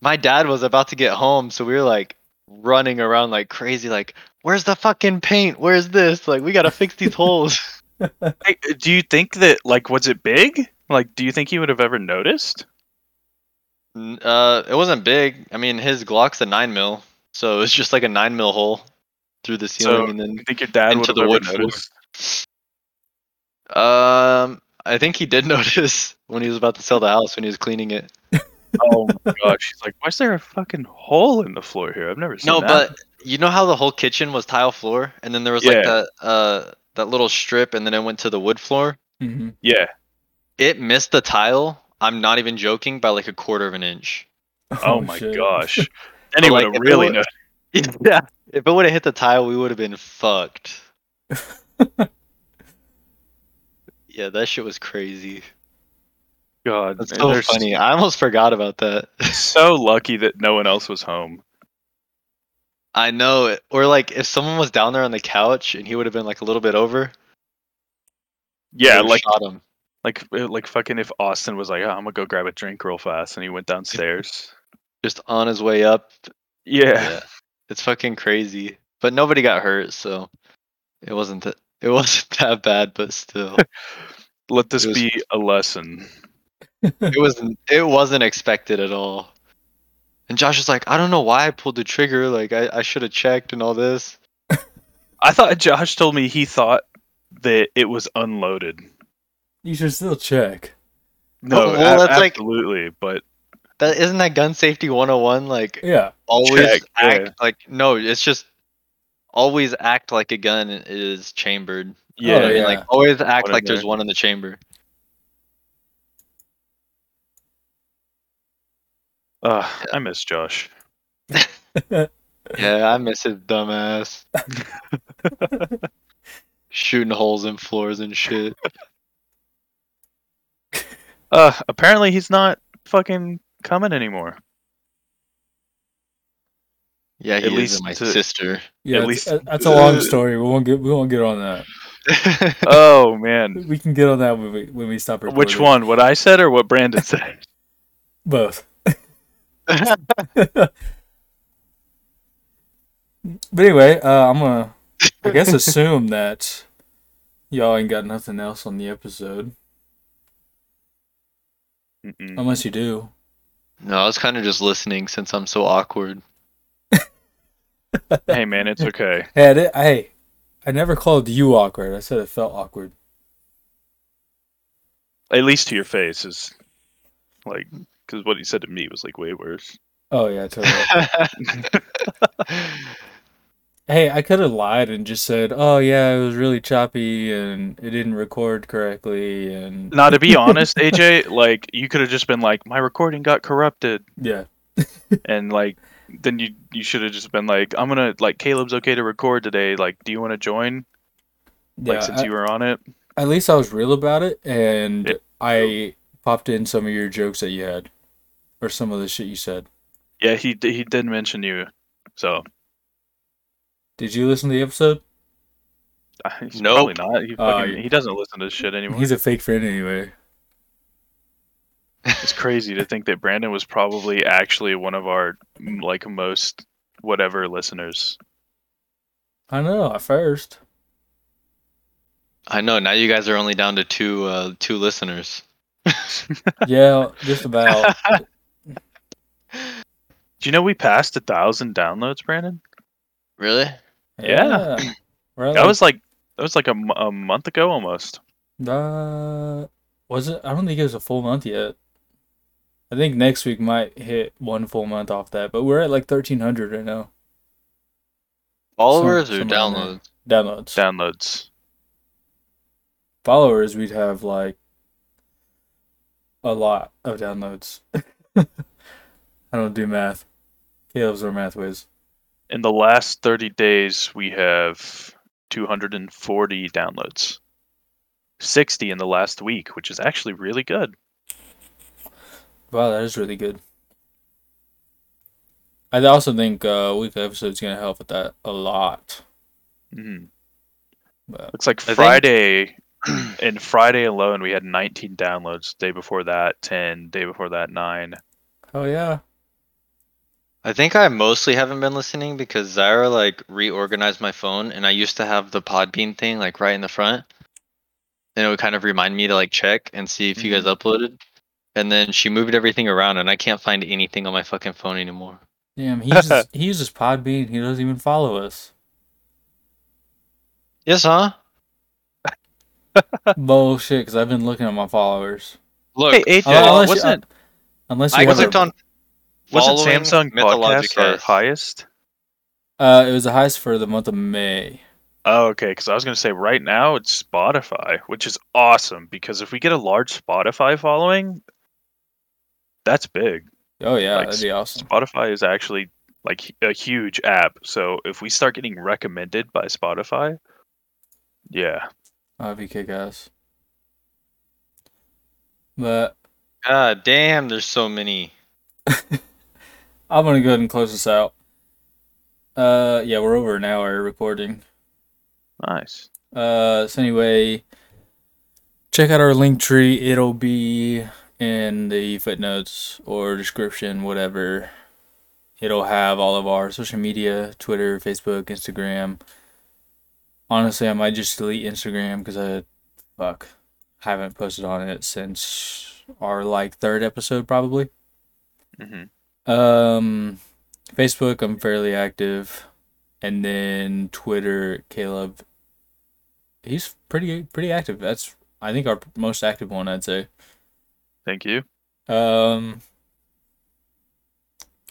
my dad was about to get home, so we were like running around like crazy, like, where's the fucking paint? Where's this? Like, we gotta fix these (laughs) holes. (laughs)
Hey, do you think that like was it big? Like, do you think he would have ever noticed?
Uh, it wasn't big. I mean, his Glock's a nine mil, so it's just like a nine mil hole through the ceiling,
So-
and
You think your dad would
Into
have
the
ever
wood floor.
noticed?
um, I think he did (laughs) notice when he was about to sell the house when he was cleaning it. (laughs)
Oh my gosh, he's like, why is there a fucking hole in the floor here? I've never seen
No,
that.
but you know how the whole kitchen was tile floor, and then there was like
Yeah.
that uh that little strip, and then it went to the wood floor.
hmm
yeah.
It missed the tile. I'm not even joking by like a quarter of an inch.
Oh, my gosh. (laughs) Then he
But,
would
like,
have
it
really
wa-
noticed.
yeah. If it would have hit the tile, we would have been fucked. Yeah, that shit was crazy.
God,
That's so
they're
funny. I almost forgot about that. (laughs)
So lucky that no one else was home.
I know. it. Or like if someone was down there on the couch and he would have been like a little bit over.
Yeah, like
shot him.
like uh, like fucking if Austin was like, oh, I'm gonna go grab a drink real fast, and he went downstairs. (laughs)
Just on his way up.
Yeah.
It's fucking crazy. But nobody got hurt, so it wasn't that it wasn't (laughs) that bad, but still. (laughs)
Let this
was-
be a lesson.
it wasn't it wasn't expected at all. And Josh was like, I don't know why I pulled the trigger, like I, I should have checked and all this. (laughs)
I thought Josh told me he thought that it was unloaded.
You should still check.
No, oh,
Well, well,
a-
that's like-
absolutely, but
That isn't that gun safety 101 like
Yeah.
always
Check,
act
yeah.
like no, it's just always act like a gun is chambered.
yeah,
Oh,
I mean,
yeah.
like always act
One in
like there's one in the chamber.
Ugh, I miss Josh. (laughs)
Yeah, I miss his dumbass. (laughs) Shooting holes in floors and shit.
Uh, apparently he's not fucking coming anymore.
Yeah, he
At
is
least
my
to-
sister.
Yeah,
At least-
uh, that's a long story. We won't get we won't get on that. (laughs)
Oh man,
We can get on that when we when we stop recording.
which one? What I said or what Brandon said? (laughs)
Both. (laughs) but anyway, uh, I'm gonna I guess assume that y'all ain't got nothing else on the episode,
Mm-mm.
unless you do.
no, I was kind of just listening since I'm so awkward.
Hey man, it's okay. (laughs)
Hey, I, did, hey, I never called you awkward. I said it felt awkward.
At least to your face is like because what he said to me was like way worse.
Oh yeah, totally. (laughs) hey, I could have lied and just said, "Oh yeah, it was really choppy and it didn't record correctly." And (laughs)
Now to be honest, AJ, like you could have just been like, my recording got corrupted,
yeah,
and like then you you should have just been like, I'm gonna like Caleb's okay to record today. Like, do you want to join? Like
yeah.
since
I-
you were on it.
at least I was real about it, and
Yeah.
I popped in some of your jokes that you had. or some of the shit you said.
Yeah, he d- he did mention you. So
Did you listen to the episode?
Uh, he's
Nope.
probably not. He,
Oh,
fucking,
yeah.
he doesn't listen to shit anymore.
He's a fake friend anyway.
It's crazy to think that Brandon was probably actually one of our like most whatever listeners.
I know at first.
I know. Now you guys are only down to two uh, two listeners. (laughs)
Yeah, just about.
Do you know we passed a thousand downloads, Brandon?
Really?
Yeah.
We're
That was like that was like a, a month ago almost.
Uh, was it? I don't think it was a full month yet. I think next week might hit one full month off that, but we're at like thirteen hundred right now.
Followers or
somewhere
downloads?
Downloads.
Downloads.
Followers, we'd have like a lot of downloads. (laughs) I don't do math. Caleb's our math whiz.
In the last 30 days, we have 240 downloads. 60 in the last week, which is actually really good.
Wow, that is really good. I also think uh, weekly episode's gonna help with that a lot.
hmm
But
Looks like
think-
Friday, (clears throat) and Friday alone, we had 19 downloads. Day before that, 10. Day before that, 9.
oh yeah,
I think I mostly haven't been listening because Zyra like reorganized my phone and I used to have the Podbean thing like right in the front. And it would kind of remind me to like check and see if you guys uploaded. And then she moved everything around and I can't find anything on my fucking phone anymore.
damn. He uses (laughs) he uses Podbean. He doesn't even follow us.
Yes, huh? (laughs)
Bullshit. Because I've been looking at my followers.
Look,
Hey, AJ,
Uh, unless you-
wasn't,
Unless
I
you have
clicked
a,
on
wasn't
following
Samsung podcast our highest?
uh, it was the highest for the month of May.
Oh, okay. Because I was going to say right now it's Spotify, which is awesome because if we get a large Spotify following, that's big.
Oh yeah,
Like,
that'd be awesome.
Spotify is actually like a huge app. So if we start getting recommended by Spotify, yeah.
That'd be kick ass. But
God damn, there's so many. (laughs)
I'm gonna go ahead and close this out. Uh, yeah, we're over an hour recording.
Nice.
Uh, so anyway, check out our link tree. It'll be in the footnotes or description, whatever. It'll have all of our social media Twitter, Facebook, Instagram. Honestly, I might just delete Instagram because I, fuck, haven't posted on it since our like third episode, probably.
hmm
Um, Facebook, I'm fairly active, and then Twitter, Caleb. He's pretty pretty active. That's I think our most active one, I'd say.
Thank you.
Um,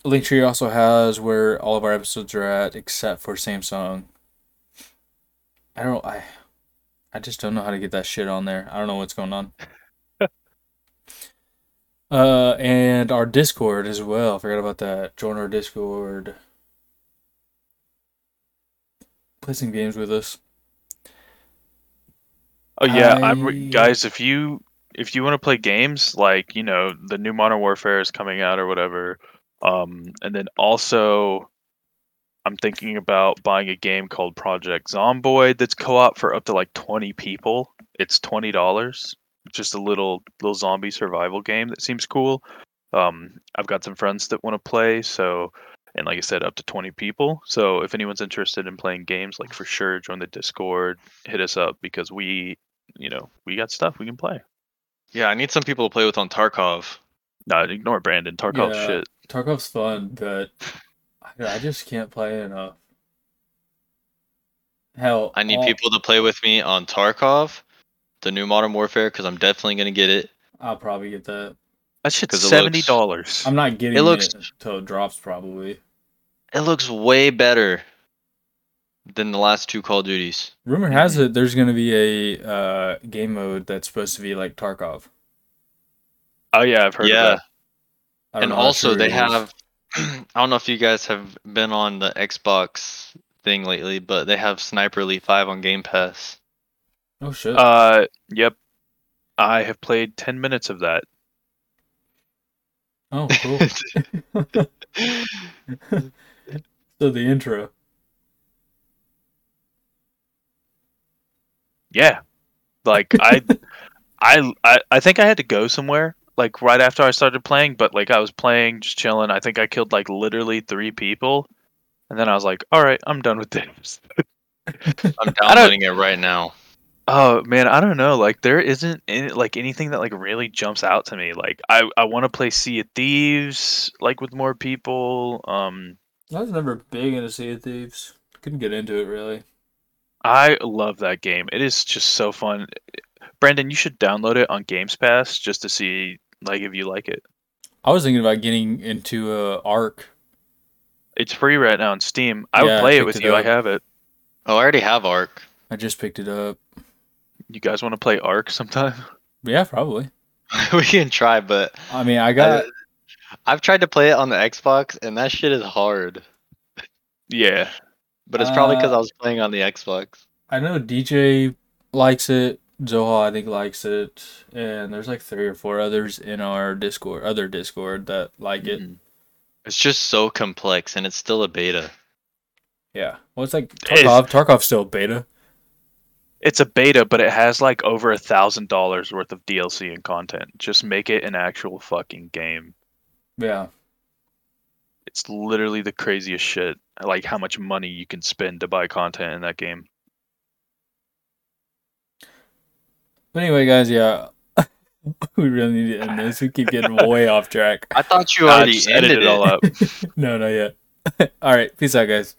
Linktree also has where all of our episodes are at, except for Samsung. I don't I, I just don't know how to get that shit on there. I don't know what's going on. (laughs) uh, and our Discord as well. Forgot about that. Join our Discord. Play some games with us.
Oh yeah,
I-
I'm guys. If you if you want to play games like you know the new Modern Warfare is coming out or whatever, um, and then also I'm thinking about buying a game called Project Zomboid that's co-op for up to like 20 people. It's twenty dollars. Just a little little zombie survival game that seems cool. Um, I've got some friends that want to play, so and like I said, up to 20 people. So if anyone's interested in playing games, like for sure, join the Discord, hit us up because we, you know, we got stuff we can play.
Yeah, I need some people to play with on Tarkov.
No, ignore Brandon. Tarkov
Yeah.
shit.
Tarkov's fun, but I, I just can't play enough. Hell,
I need
all-
people to play with me on Tarkov, the new Modern Warfare, because I'm definitely gonna get it.
I'll probably get that.
That shit's
'Cause it
seventy dollars.
I'm not getting
It
it,
looks-
until it drops, probably.
It looks way better than the last two Call of Duties.
Rumor has it there's gonna be a uh, game mode that's supposed to be like Tarkov.
Oh yeah, I've heard
yeah,
of that.
And also
true
they have. (clears throat) I don't know if you guys have been on the Xbox thing lately, but they have Sniper Elite Five on Game Pass.
Oh shit!
Uh, yep. I have played ten minutes of that.
Oh, cool. (laughs) (laughs) so the intro.
Yeah, like I, (laughs) I, I, I think I had to go somewhere like right after I started playing, but like I was playing, just chilling. I think I killed like literally three people, and then I was like, all right, I'm done with this. (laughs)
I'm downloading it right now.
Oh man, I don't know. Like there isn't any like anything that like really jumps out to me. Like I I want to play Sea of Thieves like with more people. Um
I was never big into Sea of Thieves. Couldn't get into it really.
I love that game. It is just so fun. Brandon, you should download it on Games Pass just to see like if you like it.
I was thinking about getting into uh, Ark.
It's free right now on Steam. I
Yeah,
would
I
play it with
it
you. I have it.
Oh, I already have Ark.
I just picked it up.
You guys want to play Ark sometime? (laughs)
Yeah, probably. (laughs)
we can try, but
I mean, I got.
I've tried to play it on the Xbox, and that shit is hard.
Yeah.
But it's probably because
Uh,
I was playing on the Xbox.
I know DJ likes it. Zoha, I think, likes it, and there's like three or four others in our Discord, other Discord that like it.
Mhm.
It's just so complex, and it's still a beta.
Yeah. Well, it's like
It is.
Tarkov. Tarkov's still beta.
It's a beta, but it has like over a thousand dollars worth of DLC and content. Just make it an actual fucking game.
Yeah.
It's literally the craziest shit. Like how much money you can spend to buy content in that game.
But anyway, guys, yeah. (laughs) we really need to end this. We keep getting (laughs) way off track.
I thought you already
just edited it all up. (laughs)
No, not yet. all right. Peace out, guys.